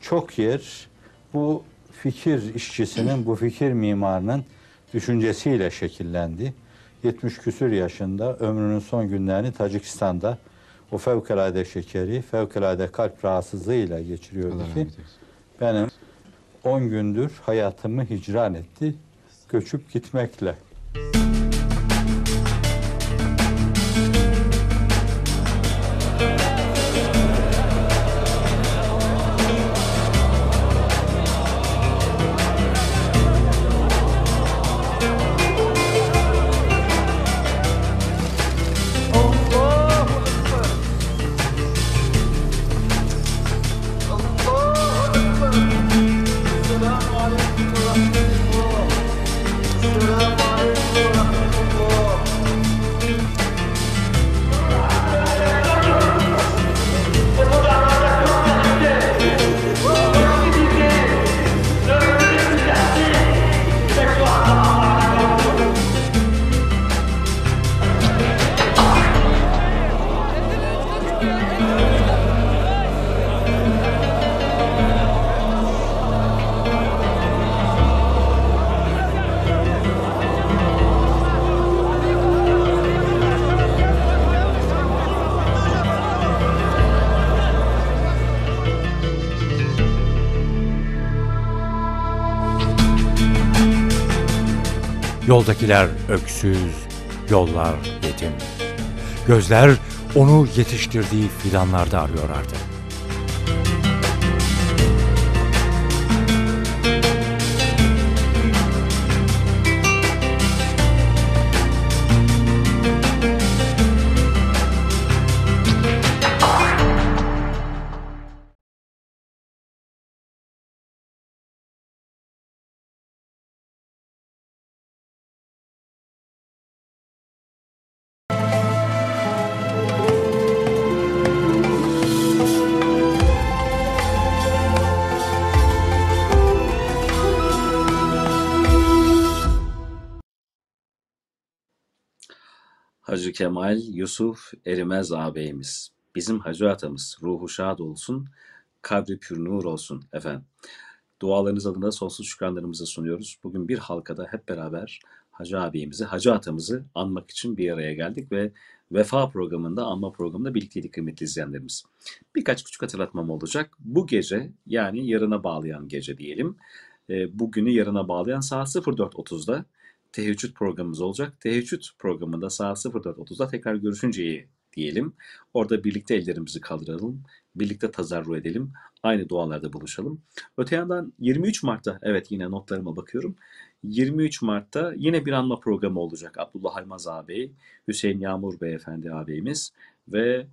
çok yer bu fikir işçisinin, bu fikir mimarının düşüncesiyle şekillendi. 70 küsür yaşında ömrünün son günlerini Tacikistan'da o fevkalade şekeri, fevkalade kalp rahatsızlığıyla geçiriyordu ki benim 10 gündür hayatımı hicran etti göçüp gitmekle.
Yoldakiler öksüz, yollar yetim. Gözler onu yetiştirdiği fidanlarda arıyorlardı.
Hacı Kemal Yusuf Erimez ağabeyimiz. Bizim hacı atamız. Ruhu şad olsun. Kabri pür nur olsun efendim. Dualarınız adına sonsuz şükranlarımızı sunuyoruz. Bugün bir halkada hep beraber Hacı abimizi, Hacı atamızı anmak için bir araya geldik ve Vefa programında, anma programında birlikteydik kıymetli izleyenlerimiz. Birkaç küçük hatırlatmam olacak. Bu gece yani yarına bağlayan gece diyelim. E, bugünü yarına bağlayan saat 04.30'da teheccüd programımız olacak. Teheccüd programında saat 04.30'da tekrar görüşünceye diyelim. Orada birlikte ellerimizi kaldıralım. Birlikte tazarru edelim. Aynı dualarda buluşalım. Öte yandan 23 Mart'ta, evet yine notlarıma bakıyorum. 23 Mart'ta yine bir anma programı olacak. Abdullah Aymaz ağabey, Hüseyin Yağmur beyefendi ağabeyimiz ve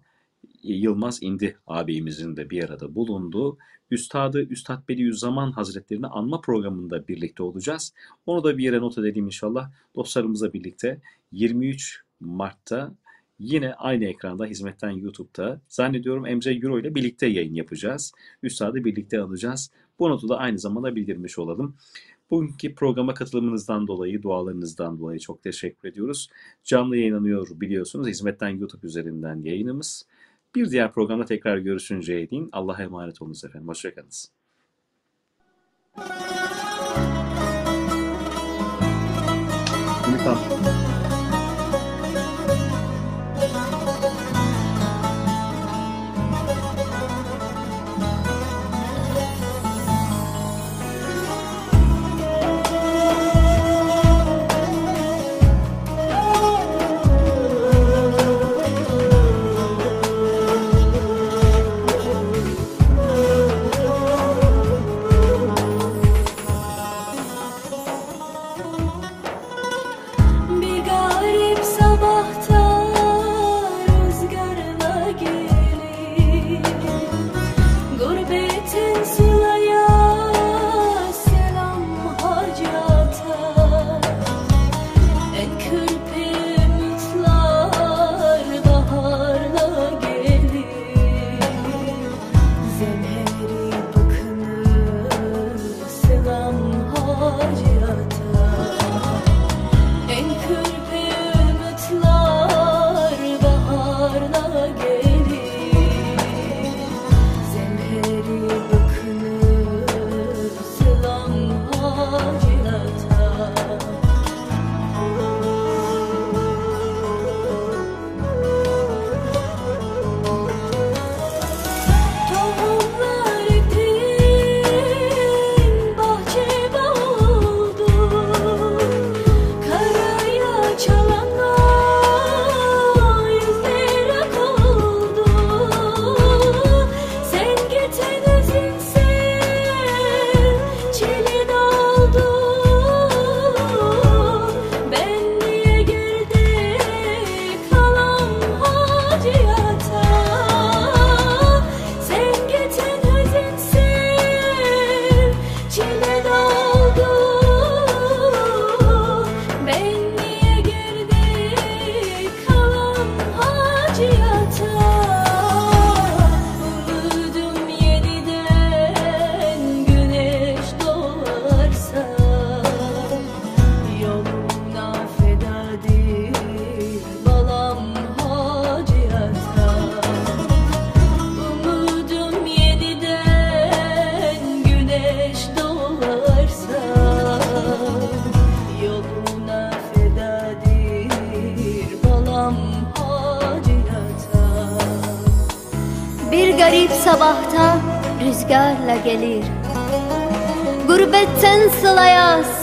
Yılmaz İndi ağabeyimizin de bir arada bulunduğu Üstadı Üstad Bediüzzaman Hazretlerini anma programında birlikte olacağız. Onu da bir yere not edelim inşallah. Dostlarımızla birlikte 23 Mart'ta yine aynı ekranda hizmetten YouTube'da zannediyorum Emre Euro ile birlikte yayın yapacağız. Üstadı birlikte alacağız. Bu notu da aynı zamanda bildirmiş olalım. Bugünkü programa katılımınızdan dolayı, dualarınızdan dolayı çok teşekkür ediyoruz. Canlı yayınlanıyor biliyorsunuz. Hizmetten YouTube üzerinden yayınımız. Bir diğer programda tekrar görüşünceye değin. Allah'a emanet olunuz efendim. Hoşçakalınız.
Bir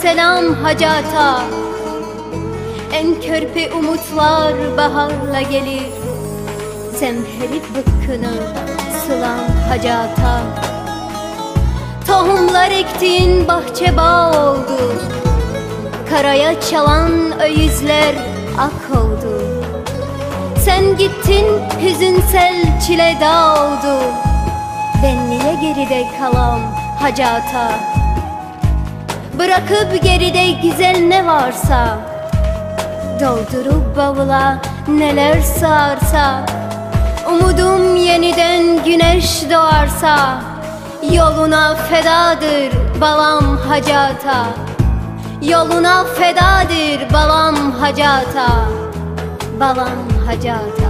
selam hacata. En körpe umutlar baharla gelir. Zemherit bıkkını sılan hacata. Tohumlar ektiğin bahçe bağ oldu Karaya çalan öyüzler ak oldu. Sen gittin hüzünsel çile dağ oldu Ben niye geride kalam hacata Bırakıp geride güzel ne varsa Doldurup bavula neler sığarsa Umudum yeniden güneş doğarsa Yoluna fedadır balam hacata. Yoluna fedadır balam hacata. Balam hacata